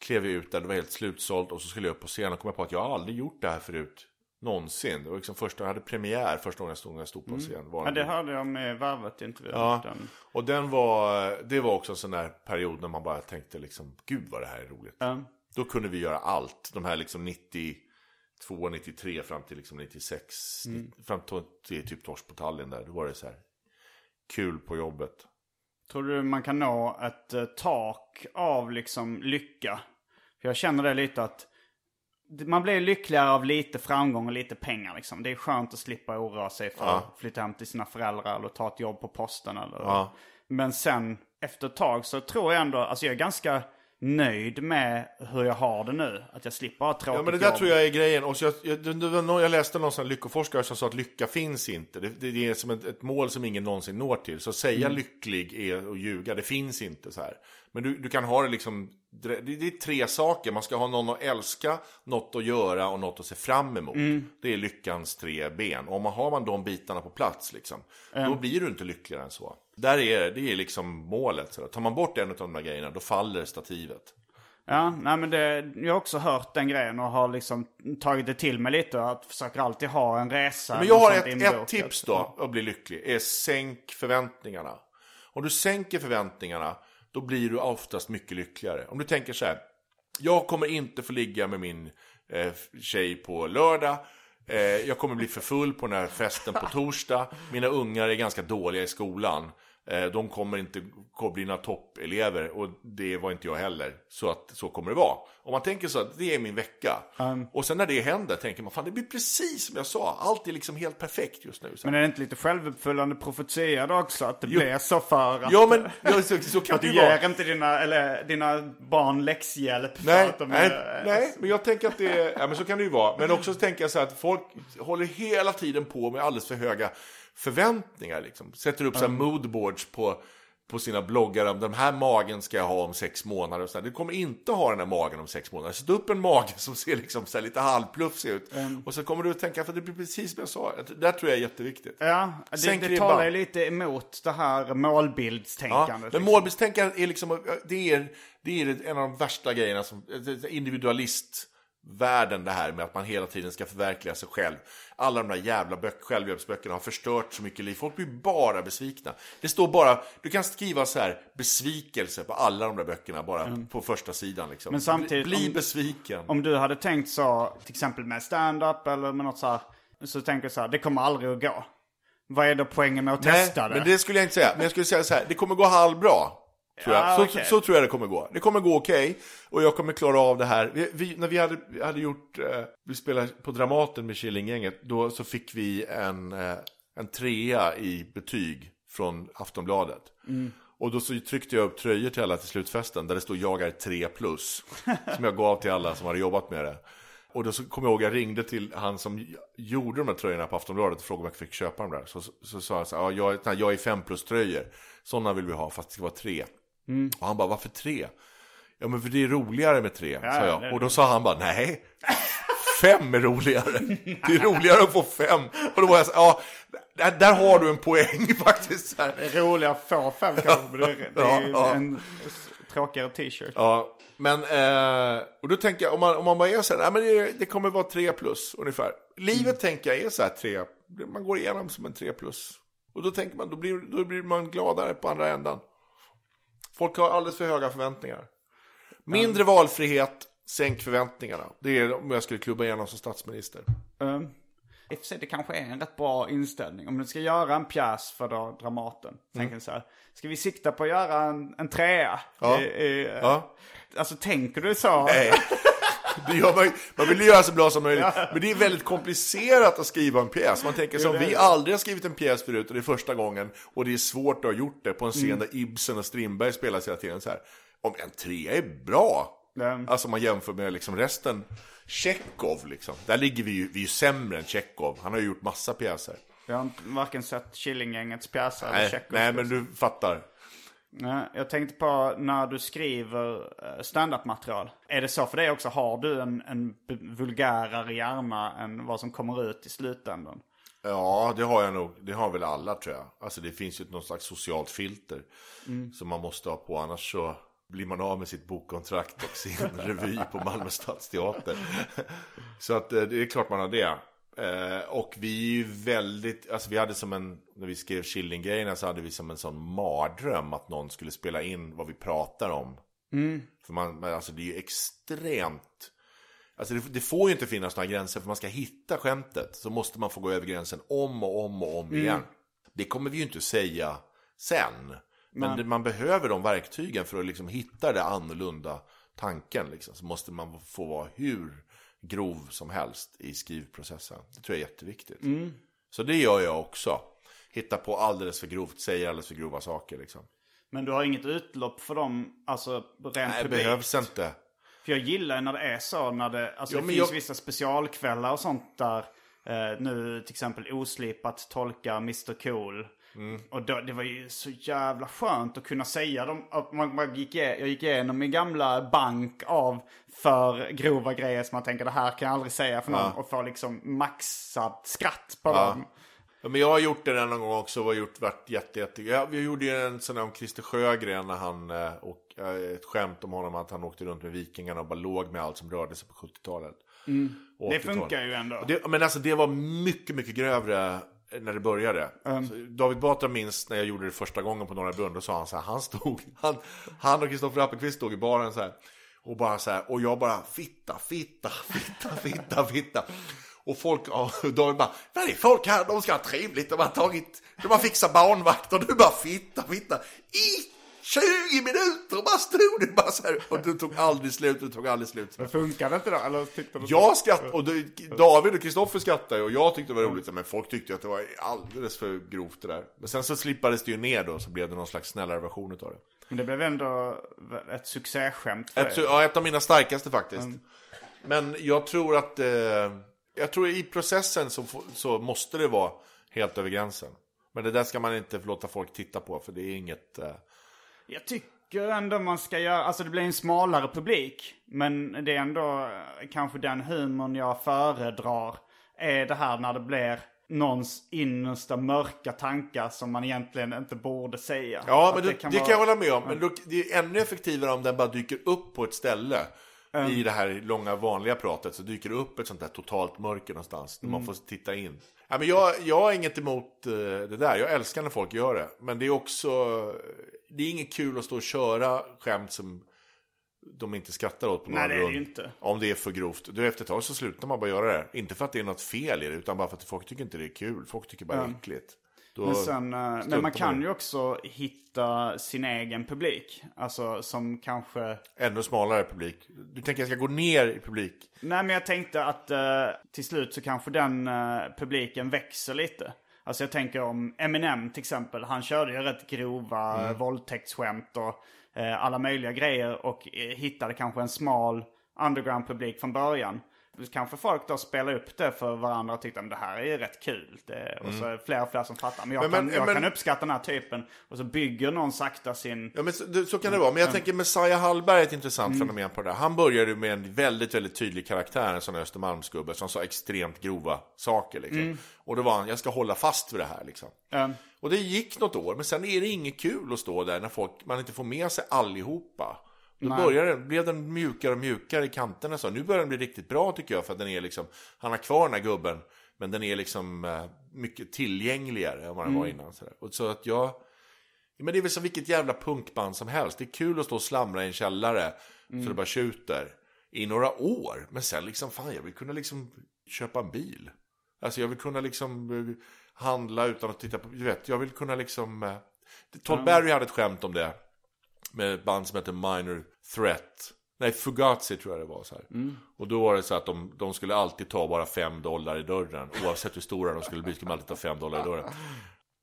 klev vi ut där, det var helt slutsålt. Och så skulle jag upp på scenen och kom jag på att jag har aldrig gjort det här förut. Någonsin. Det var liksom första, jag hade premiär första gången jag stod, när jag stod på scen. Var Ja, det hörde jag med Varvet intervjun. Ja, Den. och den var, det var också en sån där period när man bara tänkte liksom, gud vad det här är roligt. Ja. Då kunde vi göra allt, de här liksom 92, 93 fram till liksom 96, Mm. fram till, typ Torsk på Tallinn där, då var det så här kul på jobbet. Tror du man kan nå ett eh, tak av liksom lycka? För jag känner det lite att man blir lyckligare av lite framgång och lite pengar liksom. Det är skönt att slippa oroa sig för att flytta hem till sina föräldrar eller ta ett jobb på posten eller... Ja. Men sen efter ett tag så tror jag ändå, alltså jag är ganska nöjd med hur jag har det nu. Att jag slipper ha tråkigt Ja men det där jobb. tror jag är grejen. Och jag, jag, någon- jag läste någon lyckoforskare som sa att lycka finns inte. Det, det, är som ett, ett mål som ingen någonsin når till. Så att säga Mm. lycklig är att ljuga, det finns inte så här. Men du, du kan ha det liksom, det, det är tre saker. Man ska ha någon att älska, något att göra och något att se fram emot. Mm. Det är lyckans tre ben. Och om man har man de bitarna på plats liksom, då blir du inte lyckligare än så. Där är det är liksom målet. Så tar man bort en av de här grejerna, då faller stativet. Ja, nej men det, jag har också hört den grejen och har liksom tagit det till mig lite. Att försöker alltid ha en resa. Men jag har ett, inbokat. ett tips då, att bli lycklig, är sänk förväntningarna. Om du sänker förväntningarna, då blir du oftast mycket lyckligare. Om du tänker så här, jag kommer inte få ligga med min eh, tjej på lördag, eh, jag kommer bli för full på den här festen på <laughs> torsdag, mina ungar är ganska dåliga i skolan. Eh, De kommer inte bli några toppelever och det var inte jag heller. Så att så kommer det vara. Om man tänker så att det är min vecka. Och sen när det händer tänker man fan det blir precis som jag sa. Allt är liksom helt perfekt just nu. Så. Men är det inte lite självuppfyllande profetia då också? Att det blir så för att, Ja men ja, så, så kan att du ger inte dina, eller, dina barn läxhjälp Nej, nej, är... nej, men jag tänker att det är, ja men så kan det ju vara. Men också så tänker jag så här att folk håller hela tiden på med alldeles för höga förväntningar liksom. Sätter upp här moodboards på, på sina bloggar om den här magen ska jag ha om sex månader och så. Du kommer inte ha den här magen om sex månader. Sätt upp en mage som ser liksom så lite halvplufsig ut. Och så kommer du att tänka, för det blir precis som jag sa. Det där tror jag är jätteviktigt. Ja, det, Sänk det talar ju lite emot det här Ja, målbildstänkandet. men liksom. målbildstänkandet är liksom, det är, det är en av de värsta grejerna som, individualistvärlden det här med att man hela tiden ska förverkliga sig själv. Alla de där jävla böck, självhjälpsböckerna har förstört så mycket liv. Folk blir bara besvikna. Det står bara, du kan skriva så här besvikelse på alla de där böckerna bara på första sidan liksom. Men samtidigt, bli, bli om- besviken. Om du hade tänkt så, till exempel med stand-up eller med något så här, så tänker jag så här, det kommer aldrig att gå. Vad är då poängen med att Nej, testa det? men det skulle jag inte säga. Men jag skulle säga så här, det kommer gå halvbra. Tror Ja, jag. Så, okej. så tror jag det kommer gå. Det kommer gå okej. och jag kommer klara av det här. Vi, vi, när vi hade, vi hade gjort, eh, vi spelade på Dramaten med Killinggänget. Då så fick vi en, eh, en trea i betyg från Aftonbladet. Och då så tryckte jag upp tröjor till alla till slutfesten där det stod jag är 3 plus. <laughs> som jag gav till alla som hade jobbat med det. Och då så kom jag ihåg, jag ringde till han som gjorde de här tröjorna på Aftonbladet och frågade om jag fick köpa dem där. Så, så, så sa han så här, ja, jag, nej, jag är 5 plus tröjor. Sådana vill vi ha fast det ska vara tre. Och han bara, varför tre? Ja men för det är roligare med tre, sa det är jag. Och då sa han bara, nej. Fem är roligare. Det är roligare att få fem. Och då var jag så ja, där, där har du en poäng <laughs> faktiskt. Det är roligare att få fem kanske, det, är- det är Ja, ja. en s- tråkigare t-shirt. Ja, men eh, och då tänker jag om man, om man bara är så här, nej, men det, det kommer vara tre plus ungefär. Livet tänker jag är så här tre, man går igenom som en tre plus. Och då tänker man, då blir, då blir man gladare på andra ändan. Folk har alldeles för höga förväntningar. Mindre valfrihet, sänk förväntningarna. Det är om jag skulle klubba igenom som statsminister. Um, I och för sig, det kanske är en rätt bra inställning. Om du ska göra en pjäs för då Dramaten. Tänker jag så här, ska vi sikta på att göra en, en trea? Ja. I, i, Ja. Alltså tänker du så? Nej. <laughs> Gör man, man vill ju göra så bra som möjligt. Men det är väldigt komplicerat att skriva en pjäs. Man tänker som vi aldrig har skrivit en pjäs förut och det är första gången. Och det är svårt att ha gjort det på en scen där Ibsen och Strindberg spelas hela tiden. Så här. Om en trea är bra. Ja. Alltså man jämför med liksom resten. Tjechov liksom. Där ligger vi ju, vi är ju sämre än Tjechov. Han har ju gjort massa pjäser. Jag har varken sett Killinggängets pjäser eller Nej, Tjechovs nej men du fattar. Jag tänkte på när du skriver eh, stand-up-material. Är det så för dig också? Har du en, en vulgärare hjärna än vad som kommer ut i slutändan? Ja, det har jag nog. Det har väl alla tror jag. Alltså det finns ju något slags socialt filter. Som man måste ha på, annars så blir man av med sitt bokkontrakt och sin <laughs> revy på Malmö stadsteater. <laughs> så att eh, det är klart man har det. Eh, och vi är ju väldigt, alltså vi hade som en, när vi skrev Killinggrejerna så hade vi som en sån mardröm att någon skulle spela in vad vi pratar om. För man, alltså det är ju extremt Alltså det, det får ju inte finnas några gränser för man ska hitta skämtet så måste man få gå över gränsen om och om och om igen. Det kommer vi ju inte säga sen. Men det, man behöver de verktygen för att liksom hitta det annorlunda tanken. Liksom. Så måste man få vara hur grov som helst i skrivprocessen. Det tror jag är jätteviktigt. Så det gör jag också. Hitta på alldeles för grovt, säger alldeles för grova saker liksom. Men du har inget utlopp för dem, alltså rent Nej, det publikt? behövs inte. För jag gillar när det är så, när det, alltså Ja, det finns jag- vissa specialkvällar och sånt där. Eh, nu till exempel oslipat tolka Mr Cool. Mm. Och då, det var ju så jävla skönt att kunna säga dem. Att man, man gick, jag gick igenom min gamla bank av för grova grejer som man tänker det här kan jag aldrig säga för någon. Och få liksom maxat skratt på dem. Ja, men jag har gjort det någon gång också och gjort, varit jätte, jätte... Ja, vi gjorde ju en sån där om Christer Sjögren när han, eh, och eh, ett skämt om honom att han åkte runt med vikingarna och bara låg med allt som rörde sig på 70-talet. Och Mm. Det 80-talet. funkar ju ändå. Det, men alltså det var mycket, mycket grövre när det började. Så David Batra minns när jag gjorde det första gången på Norra Brunn, då sa han så här, han stod, <laughs> han, han och Kristoffer Appelqvist stod i baren så här. Och bara så här, och jag bara fitta, fitta, fitta, <laughs> fitta, fitta. Och folk, ja, David bara, det folk här, de ska ha trevligt, de har tagit, de har fixat barnvakt och du bara fitta, fitta. I 20 minuter bara stod det bara så här. Och det tog aldrig slut, det tog aldrig slut. Men funkar det inte då? Eller tyckte du Jag skrattade, och det, David och Kristoffer skrattade och jag tyckte det var roligt, men folk tyckte att det var alldeles för grovt det där. Men sen så slippades det ju ner då, så blev det någon slags snällare version utav det. Men det blev ändå ett succéskämt för Ett, er. ja, ett av mina starkaste faktiskt. Men jag tror att, eh, jag tror i processen så, så måste det vara helt över gränsen. Men det där ska man inte låta folk titta på, för det är inget... Eh, Jag tycker ändå man ska göra, alltså det blir en smalare publik. Men det är ändå eh, kanske den humorn jag föredrar. Är det här när det blir någons innersta mörka tankar som man egentligen inte borde säga. Ja, men det, det, kan, vara- jag hålla med om. Men det är ännu effektivare om den bara dyker upp på ett ställe. I det här långa vanliga pratet så dyker det upp ett sånt där totalt mörker någonstans. Där man får titta in. Ja, men jag, jag har inget emot eh, det där. Jag älskar när folk gör det. Men det är också... Det är inget kul att stå och köra skämt som de inte skrattar åt på Nej, några det är det inte. Om det är för grovt. Då efter ett tag så slutar man bara göra det. Inte för att det är något fel i det, utan bara för att folk tycker inte det är kul. Folk tycker bara det är äckligt. Då Men, sen, eh, men man kan ju också hitta sin egen publik. Alltså som kanske... Ännu smalare publik. Du tänker jag ska gå ner i publik? Nej men jag tänkte att eh, till slut så kanske den eh, publiken växer lite. Alltså jag tänker om Eminem till exempel. Han körde ju rätt grova mm. våldtäktsskämt och eh, alla möjliga grejer. Och eh, hittade kanske en smal underground-publik från början. Kanske folk då spelar upp det för varandra och tyckte att det här är ju rätt kul. Det, och så är det fler och fler som fattar. Men jag, Mm. Men- kan, men- jag men- kan uppskatta den här typen. Och så bygger någon sakta sin... Ja, men så, så kan det vara. Men jag tänker Messiah Hallberg är ett intressant fenomen på det där. Han började med en väldigt, väldigt tydlig karaktär, en sån Östermalmsgubbe som sa extremt grova saker. Liksom. Och då var han, jag ska hålla fast vid det här. Liksom. Mm. Och det gick något år, men sen är det inget kul att stå där när folk, man inte får med sig allihopa. Då började den, blev den mjukare och mjukare i kanterna. Så. Nu börjar den bli riktigt bra tycker jag, för att den är liksom, han har kvar den här gubben, men den är liksom eh, mycket tillgängligare än vad den var innan. Så. Och så att jag, Ja, Men det är väl som vilket jävla punkband som helst. Det är kul att stå och slamra i en källare så det bara tjuter i några år. Men sen liksom, fan jag vill kunna liksom köpa en bil. Alltså jag vill kunna liksom eh, handla utan att titta på, du vet, jag vill kunna liksom... eh, Todd Barry hade ett skämt om det. Med ett band som heter Minor Threat. Nej, Fugazi tror jag det var så här. Och då var det så att de, de skulle alltid ta bara fem dollar i dörren. Oavsett hur stora de skulle bli skulle de alltid ta fem dollar i dörren.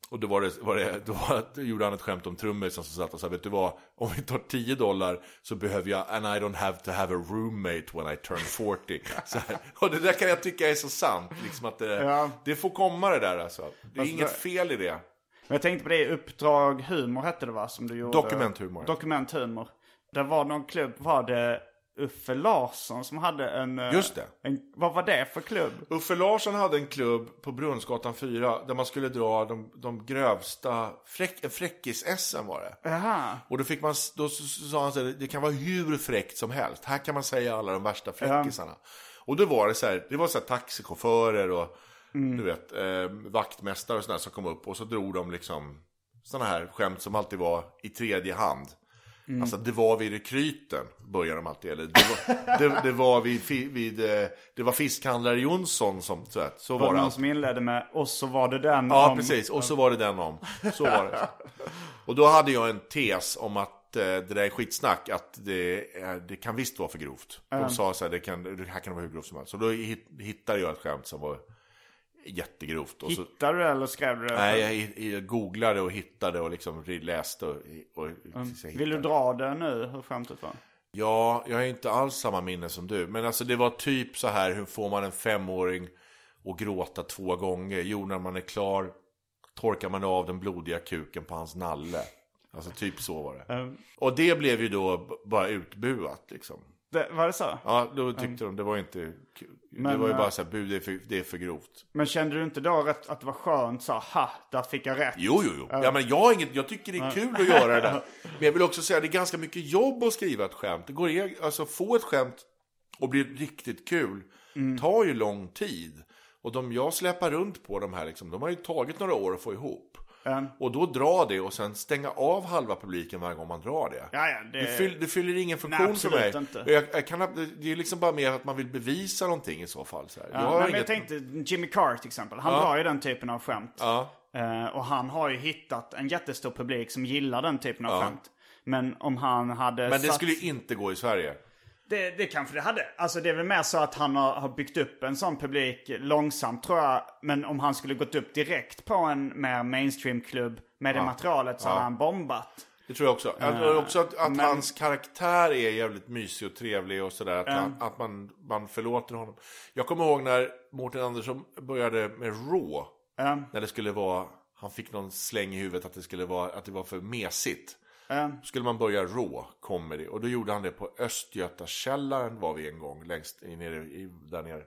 Och då, var det, var det, då, var, gjorde han ett skämt om trummisen som satt och sa, vet du vad, om vi tar 10 dollar så behöver jag, and I don't have to have a roommate when I turn 40. <laughs> Så här. Och det där kan jag tycka är så sant, liksom att det, Ja. det får komma det där alltså. Det är Fast inget fel i det. Men jag tänkte på det, Uppdrag Humor hette det va? Som du gjorde. Dokumenthumor. Dokumenthumor. Det var någon klubb, var det Uffe Larsson som hade en... eh, Just det. En, vad var det för klubb? Uffe Larsson hade en klubb på Brunnsgatan 4 där man skulle dra de, de grövsta, fräck, en fräckis-SM var det. Jaha. Och då, fick man, då sa han så här, det kan vara hur fräckt som helst. Här kan man säga alla de värsta fräckisarna. Och då var det så här, det var så här taxichaufförer och du vet, eh, vaktmästare och sådär som kom upp. Och så drog de liksom sådana här skämt som alltid var i tredje hand. Alltså det var vid rekryten, börjar de alltid. Eller det var, det, det var vid, vid eh, det var fiskhandlare Jonsson som, så, här, så Var var det någon som inledde med och så var det den Ja, om... precis. Och så var det den om. Så var det. Och då hade jag en tes om att eh, det där är skitsnack, att det, det kan visst vara för grovt. De sa så här, det, kan, det här kan vara hur grovt som helst. Så då hit, hittade jag ett skämt som var jättegrovt. Och så, Hittade du eller skrev du det? nej, jag, jag googlade och hittade och liksom läste och, och jag Vill du dra det nu, hur skämtet var? Ja, jag har inte alls samma minne som du. Men alltså det var typ så här, hur får man en femåring att gråta två gånger? Jo, när man är klar torkar man av den blodiga kuken på hans nalle. Alltså typ så var det. Mm. Och det blev ju då bara utbuat liksom. Det, var det så? Ja, då tyckte de det var inte kul. Det Men, var ju eh, bara så här, bu, det är för, det är för grovt. Men kände du inte då rätt, att det var skönt så ha, där fick jag rätt? Jo, jo, jo. Ja, men jag, inget, jag tycker det är kul att göra det där. <laughs> Men jag vill också säga, det är ganska mycket jobb att skriva ett skämt. Det går, alltså få ett skämt och bli riktigt kul tar ju lång tid. Och de jag släpar runt på de här, liksom, de har ju tagit några år att få ihop. Mm. Och då dra det och sen stänga av halva publiken varje gång man drar det. Ja, ja, det- det, fyll, det fyller ingen funktion Nej, för mig. inte. Jag, jag kan, det är liksom bara mer att man vill bevisa någonting i så fall. Så. Ja, jag men inget- jag tänkte Jimmy Carr till exempel. Han Ja. drar ju den typen av skämt. Ja. Eh, och han har ju hittat en jättestor publik som gillar den typen av Ja. skämt. Men om han hade Men det satt... skulle inte gå i Sverige. Det, det kanske det hade. Alltså det är väl mer så att han har, har byggt upp en sån publik långsamt tror jag. Men om han skulle gått upp direkt på en mer mainstream-klubb med det materialet så hade han bombat. Det tror jag också. Jag tror också att, att men- hans karaktär är jävligt mysig och trevlig och sådär. Att, han, att man, man förlåter honom. Jag kommer ihåg när Mårten Andersson började med Raw. Ja. När det skulle vara, han fick någon släng i huvudet att det skulle vara, att det var för mesigt. Då skulle man börja Raw comedy. Och då gjorde han det på Östgötakällaren var vi en gång. Längst nere, där nere.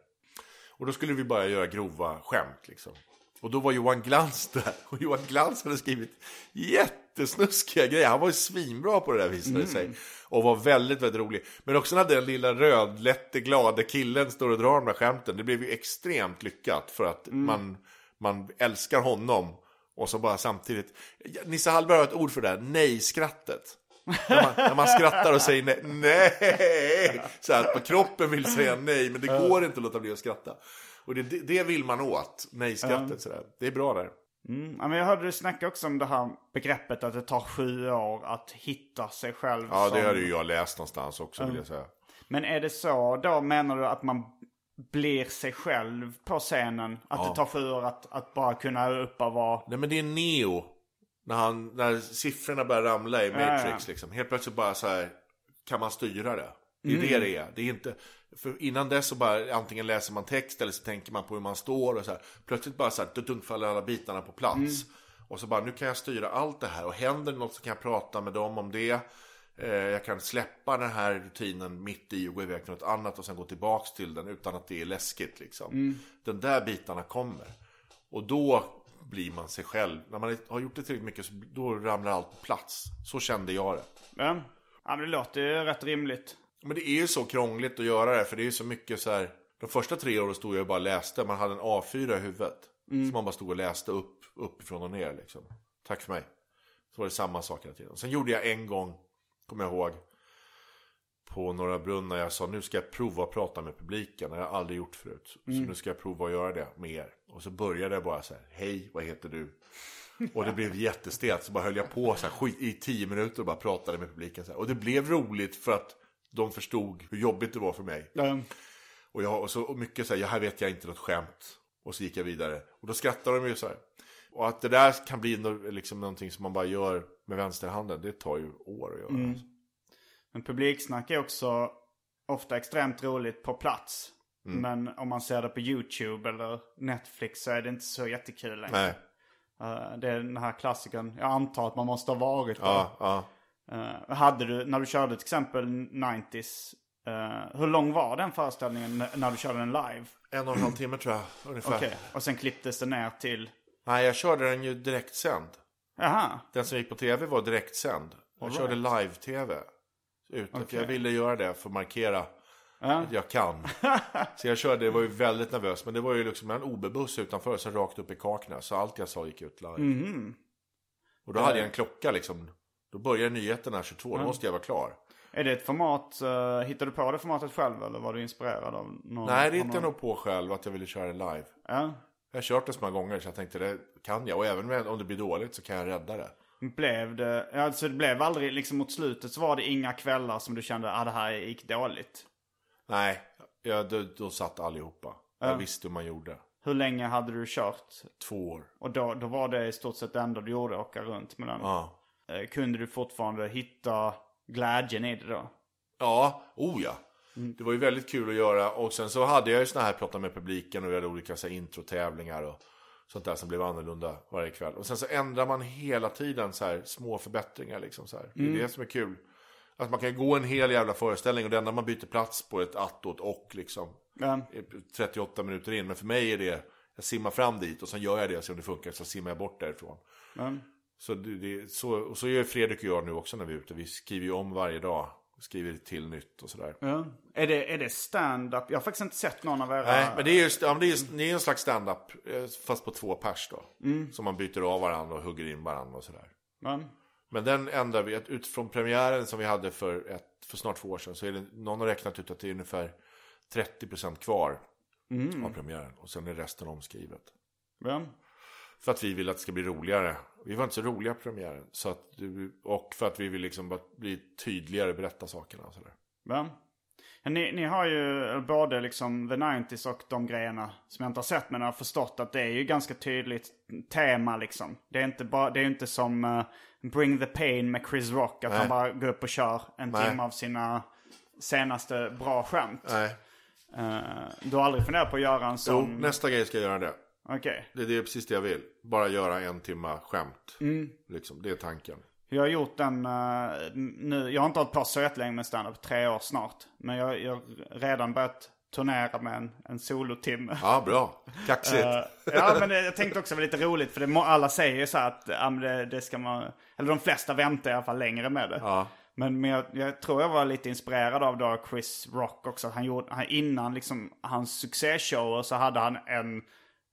Och då skulle vi bara göra grova skämt liksom. Och då var Johan Glans där. <laughs> Och Johan Glans hade skrivit jättesnuskiga grejer. Han var ju svinbra på det där visade det sig. Och var väldigt, väldigt rolig. Men också när den lilla rödlätte, glada killen står och drar de där skämten. Det blev ju extremt lyckat. För att man, man älskar honom. Och så bara samtidigt. Nisse Hallberg har ett ord för det här. Nej-skrattet. När man, när man skrattar och säger nej, nej. Så här, kroppen vill säga nej, men det går inte att låta bli att skratta. Och det, det, det vill man åt, nej-skrattet. Det är bra där. Mm. Men jag hörde du snacka också om det här begreppet att det tar sju år att hitta sig själv. Ja, det som- hade ju jag läst någonstans också vill jag säga. Men är det så då menar du att man blir sig själv på scenen? Att det tar sju år att, att bara kunna uppa vara... Nej men det är Neo. När, han, när siffrorna börjar ramla i Matrix Ja, ja. liksom. Helt plötsligt bara så här kan man styra det. Det är det det är. Det är inte, för innan dess så bara antingen läser man text eller så tänker man på hur man står och så här. Plötsligt bara så här, dunk faller alla bitarna på plats. Och så bara, nu kan jag styra allt det här. Och händer det något så kan jag prata med dem om det. Eh, Jag kan släppa den här rutinen mitt i och gå iväg till något annat och sen gå tillbaks till den utan att det är läskigt liksom. Den där bitarna kommer. Och då blir man sig själv. När man har gjort det tillräckligt mycket så då ramlar allt på plats. Så kände jag det. Ja. ja, men det låter ju rätt rimligt. Men det är ju så krångligt att göra det, för det är ju så mycket så här. De första tre åren stod jag och bara läste, man hade en A4 i huvudet. Som man bara stod och läste upp, uppifrån och ner liksom. Tack för mig. Så var det samma sak hela tiden. Sen gjorde jag en gång, kommer jag ihåg, på Norra Brunn när jag sa nu ska jag prova att prata med publiken. Det har jag aldrig gjort förut. Så nu ska jag prova att göra det med er. Och så började jag bara så här, hej, vad heter du? Och det blev jättestelt, så bara höll jag på så här, i tio minuter och bara pratade med publiken. Så här. Och det blev roligt för att de förstod hur jobbigt det var för mig. Ja. Och, jag, och så och mycket så här, ja, här vet jag inte något skämt. Och så gick jag vidare. Och då skrattar de ju så här. Och att det där kan bli no, liksom någonting som man bara gör med vänsterhanden, det tar ju år att göra. Alltså. Men publiksnack är också ofta extremt roligt på plats. Mm. Men om man ser det på YouTube eller Netflix så är det inte så jättekul längre. Nej, Eh, det är den här klassikern. Jag antar att man måste ha varit där. ja, ja. Eh, hade du, när du körde till exempel 90s, eh, hur lång var den föreställningen när du körde den live? En och en halv timme tror jag, ungefär. Okej, och sen klipptes det ner till... Nej, jag körde den ju direktsänd. Jaha, Den som gick på tv var direktsänd. Jag All körde right. live-tv. Okej. jag ville göra det för att markera Ja. att jag kan. <laughs> Så jag körde, jag var ju väldigt nervös. Men det var ju liksom en OB-buss utanför, så rakt upp i Kaknäs. Så allt jag sa gick ut live. Mhm. Och då hade jag en klocka liksom. Då började nyheterna 22, då måste jag vara klar. är det ett format, uh, hittade du på det formatet själv eller var du inspirerad av någon? Nej, det hittade jag nog på själv att jag ville köra live. Ja. Jag har kört det så många gånger så jag tänkte det kan jag. Och även om det blir dåligt så kan jag rädda det. Blev det, alltså det blev aldrig, liksom mot slutet så var det inga kvällar som du kände, ah det här gick dåligt. Nej, jag, då, då satt allihopa. Jag visste hur man gjorde. Hur länge hade du kört? Två år. Och då, då var det i stort sett det enda du gjorde, åka runt med den. Ja. Eh, Kunde du fortfarande hitta glädjen i det då? Ja, oh ja. Det var ju väldigt kul att göra. Och sen så hade jag ju såna här prata med publiken och vi hade olika så här, introtävlingar och sånt där som blev annorlunda varje kväll. Och sen så ändrar man hela tiden så här små förbättringar liksom så här. Det är det som är kul. Att man kan gå en hel jävla föreställning och det enda man byter plats på är ett att och ett och liksom. Ja. 38 minuter in. Men för mig är det, jag simmar fram dit och sen gör jag det och ser om det funkar så simmar jag bort därifrån. Ja. Så, det, så, och så gör Fredrik och jag nu också när vi är ute. Vi skriver ju om varje dag. Skriver till nytt och sådär. Ja. Är det, är det stand-up? Jag har faktiskt inte sett någon av era... Nej, men det är ju ja, men det är, det är en slags stand-up. eh, Fast på två pers då. Som man byter av varandra och hugger in varandra och sådär. Ja. Men den ändrar vi. Utifrån premiären som vi hade för, ett, för snart två år sedan. Så är det, någon har räknat ut att det är ungefär 30% kvar av premiären. Och sen är resten omskrivet. Ja. För att vi vill att det ska bli roligare. Vi var inte så roliga på premiären. Så att, du- och för att vi vill liksom bara bli tydligare, berätta sakerna och sådär. Ja. Ni, ni har ju både liksom the 90s och de grejerna som jag inte har sett men jag har förstått att det är ju ganska tydligt tema liksom. Det är inte, bara, det är inte som eh, Bring the Pain med Chris Rock. Att Nej. han bara går upp och kör en Nej. timme av sina senaste bra skämt. Nej. Eh, du har aldrig funderat på att göra en Jo, sån? nästa grej ska jag göra det. Okej. Det, det är precis det jag vill. Bara göra en timma skämt. Liksom, det är tanken. Jag har gjort den eh, nu. Jag har inte hållit på så jättelänge med standup, tre år snart. Men jag jag har redan börjat turnera med en, en solotimme. Ja, bra. Kaxigt. Eh, ja, men det, jag tänkte också vara lite roligt för det, må- alla säger ju så här att ja, det, det ska man, eller de flesta väntar i alla fall längre med det. Ja. Men, men jag, jag tror jag var lite inspirerad av då Chris Rock också. Han gjorde, han, innan liksom hans succéshower så hade han en,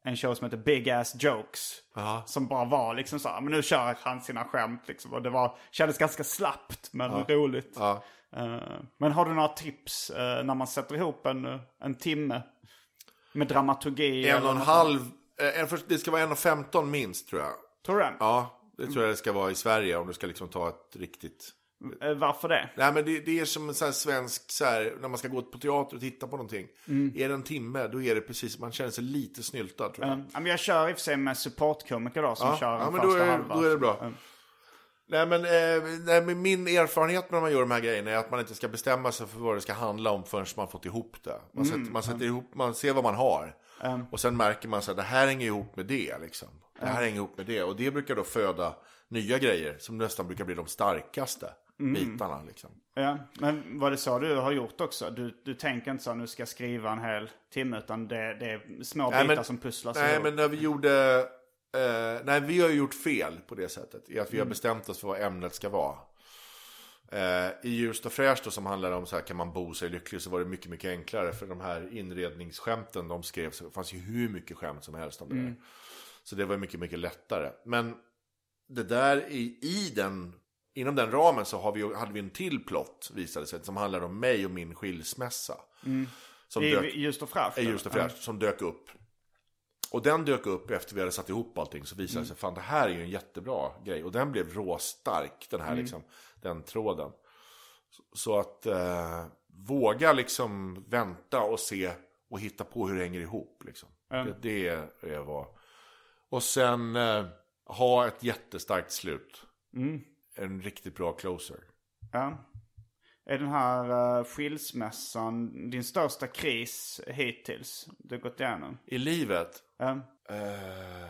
en show som heter Big Ass Jokes. Ja. Som bara var liksom så här, men nu kör han sina skämt liksom. Och det var, kändes ganska slappt men roligt. Ja. Eh, men har du några tips eh, när man sätter ihop en, en timme? Med dramaturgi? En och en halv. eh, En, det ska vara en och femton minst tror jag. Tror du? Ja, det tror jag det ska vara i Sverige om du ska liksom ta ett riktigt... Eh, Varför det? Nej men det, det är som en sån svensk, så här, när man ska gå på teater och titta på någonting. Mm. Är det en timme, då är det precis, man känner sig lite snyltad tror jag. Ja, men jag kör i och för sig med supportkomiker då som Ja, kör ja, men då första är- halvan. då är det bra. Eh, Nej men, eh, nej, men min erfarenhet när man gör de här grejerna är att man inte ska bestämma sig för vad det ska handla om förrän man fått ihop det. Man, sätter, man, sätter ihop, man ser vad man har. Och sen märker man att det här hänger ihop med det. Liksom. Det här hänger ihop med det. Och det brukar då föda nya grejer som nästan brukar bli de starkaste bitarna. Liksom. Ja, men var det så du har gjort också? Du, du tänker inte så nu ska jag skriva en hel timme utan det, det är små Nej, bitar men- som pusslas Nej, ihop. men när vi gjorde... Eh, nej, vi har gjort fel på det sättet. I att vi har Mm. bestämt oss för vad ämnet ska vara. Eh, I Just och fräscht då, som handlar om så här, kan man bo sig lycklig så var det mycket, mycket enklare. För de här inredningsskämten de skrevs, det fanns ju hur mycket skämt som helst om det. Mm. Så det var mycket, mycket lättare. Men det där i, i den, inom den ramen så har vi, hade vi en till plott visade sig. Som handlar om mig och min skilsmässa. Som dök- I just och fräscht? är just och fräscht, som dök upp. Och den dök upp efter vi hade satt ihop allting. Så visade det sig, fan det här är ju en jättebra grej. Och den blev råstark, den här liksom, den tråden. Så, att eh, våga liksom vänta och se och hitta på hur det hänger ihop. Liksom. Det, det är, vad. Och sen eh, ha ett jättestarkt slut. En riktigt bra closer. Ja. Är den här uh, skilsmässan din största kris hittills du gått igenom? I livet, Ja. Eh,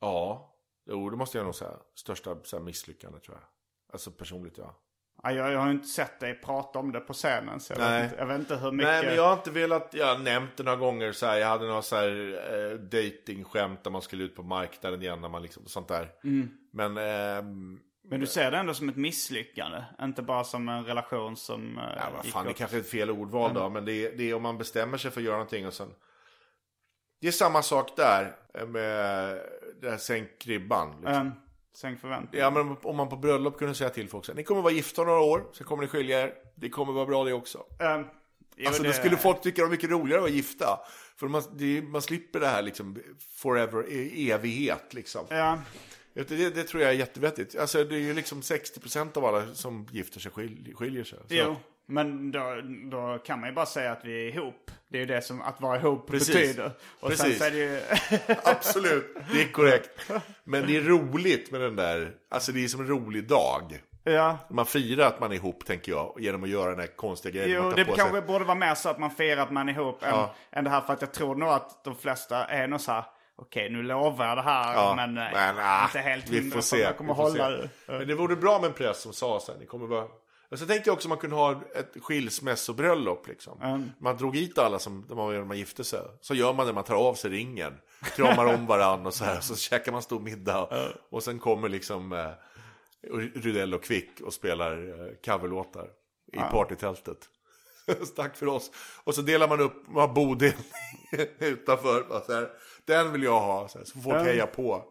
ja, jo det måste jag nog säga. Största så här, misslyckande tror jag. Alltså personligt ja. Ja, jag, jag har ju inte sett dig prata om det på scenen så jag, Nej. vet, inte, jag vet inte hur mycket... Nej men jag har inte velat, jag har nämnt det några gånger så här, Jag hade några så här eh, dating-skämt där man skulle ut på marknaden igen när man liksom, sånt där. Mm. Men, ehm, Men du ser det ändå som ett misslyckande? Inte bara som en relation som... Uh, ja vad fan det kanske är ett fel ordval då. Men det är, det är om man bestämmer sig för att göra någonting och sen. Det är samma sak där eh, med det här sänk ribban. Liksom. Um, sänk förväntningar. Ja men om man på bröllop kunde säga till folk så här, Ni kommer vara gifta några år, sen kommer ni skilja er. Det kommer vara bra det också. Um, jo, Alltså det- då skulle folk tycka det var mycket roligare att vara gifta. För man, det, man slipper det här liksom forever, e- evighet liksom. Ja, Det, det, tror jag är jättevettigt. Alltså det är ju liksom 60% av alla som gifter sig skil, skiljer sig. Så. jo. Men då, då kan man ju bara säga att vi är ihop. Det är ju det som att vara ihop Precis. betyder. Och sen Precis. så är det ju... <laughs> Absolut, det är korrekt. Men det är roligt med den där, alltså det är som en rolig dag. ja. Man firar att man är ihop tänker jag, genom att göra den här konstiga grejen. Jo, det kanske borde vara mer så att man firar att man är ihop än, Ja. än det här. För att jag tror nog att de flesta är nog så här. Okej, nu lovar jag det här. Ja, men, eh, men ah, inte helt vi får se. jag kommer hålla det. Men det vore bra med en präst som sa så här, ni kommer vara... Och så tänkte jag också att man kunde ha ett skilsmässobröllop liksom. Man drog hit alla som de var man gifte sig. Så gör man det, man tar av sig ringen. Kramar om varann och så här. Så käkar man stor middag. Och sen kommer liksom eh, Rydell och Kvick och spelar eh, coverlåtar i partytältet. <laughs> Så Tack för oss. Och så delar man upp, man har bodelning <laughs> utanför. Bara Så här, Den vill jag ha, så, här, så får folk heja på.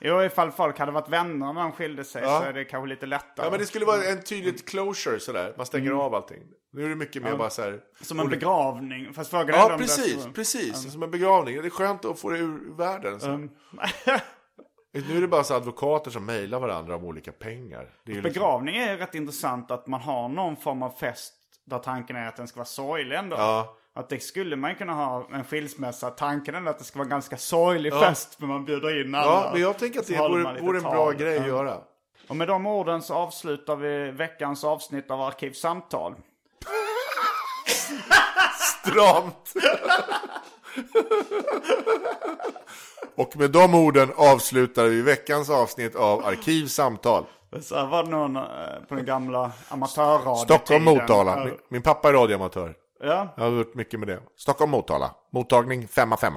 Jo, ifall folk hade varit vänner när de skilde sig Ja. så är det kanske lite lättare. Ja men det skulle vara en tydligt closure sådär. Man stänger av allting. Nu är det mycket mer bara så här. Som en begravning. Fast frågan är om Ja det- precis, precis. Som en begravning. Det är skönt att få det ur världen. Så. <laughs> Nu är det bara så advokater som mejlar varandra om olika pengar. Är liksom, Begravning är ju rätt intressant att man har någon form av fest där tanken är att den ska vara sorglig ändå. Ja. Att det skulle man kunna ha en skilsmässa. Tanken är att det ska vara en ganska sorglig fest för man bjuder in alla. ja, men jag tänker att det vore, vore en tal. bra grej att Ja. göra. Och med de orden så avslutar vi veckans avsnitt av Arkivsamtal. Stramt! Och med de orden avslutar vi veckans avsnitt av Arkivsamtal. Så var det någon eh, på den gamla amatörradiotiden. Stockholm, Motala. Ja. Min, min pappa är radioamatör. Ja. Jag har gjort mycket med det. Stockholm, Motala. Mottagning 5 5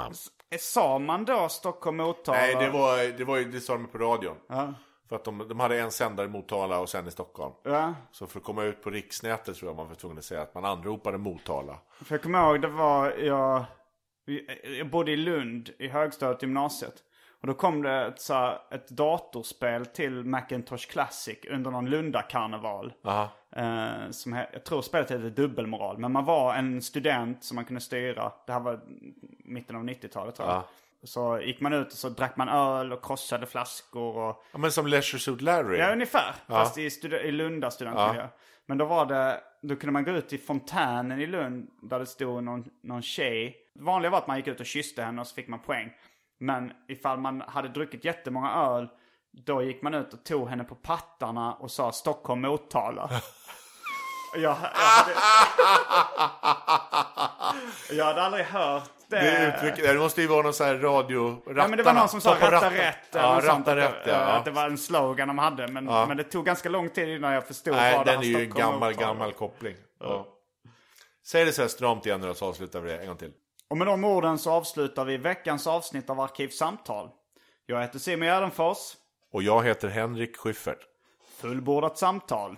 Sa man då Stockholm, Motala? Nej, det var, det var det sa de på radion. Ja. För att de, de hade en sändare i Motala och sen i Stockholm. Ja. Så för att komma ut på riksnätet tror jag man var tvungen att säga att man anropade Motala. För jag kommer ihåg, det var, jag, jag bodde i Lund i högstadiet gymnasiet. Och då kom det ett, så här, ett datorspel till Macintosh Classic under någon Lunda-karneval. Aha. Eh, som he, jag tror spelet hette Dubbelmoral. Men man var en student som man kunde styra. Det här var mitten av 90-talet tror jag. Ja. Så gick man ut och så drack man öl och krossade flaskor och... Ja, men som Leisure Suit Larry. Ja, ungefär. Fast i, i Lunda studentmiljö. Men då var det, då kunde man gå ut till fontänen i Lund där det stod någon, någon tjej. Det vanliga var att man gick ut och kysste henne och så fick man poäng. Men ifall man hade druckit jättemånga öl Då gick man ut och tog henne på pattarna och sa Stockholm Motala. <laughs> jag, jag, hade, jag hade aldrig hört det. Det, uttrycket, det måste ju vara någon sån här radio... Ja, men det var någon som sa rätta ratten. rätt. Ja, sånt, ratta att, rätt, det, ja. att det var en slogan de hade. Men, Ja. men det tog ganska lång tid innan jag förstod Nej, vad det den var är ju en gammal, gammal koppling. Ja. Säg det så här stramt igen nu så avslutar vi det en gång till. Och med de orden så avslutar vi veckans avsnitt av Arkivsamtal. Jag heter Simon Gärdenfors. Och jag heter Henrik Schyffert. Fullbordat samtal.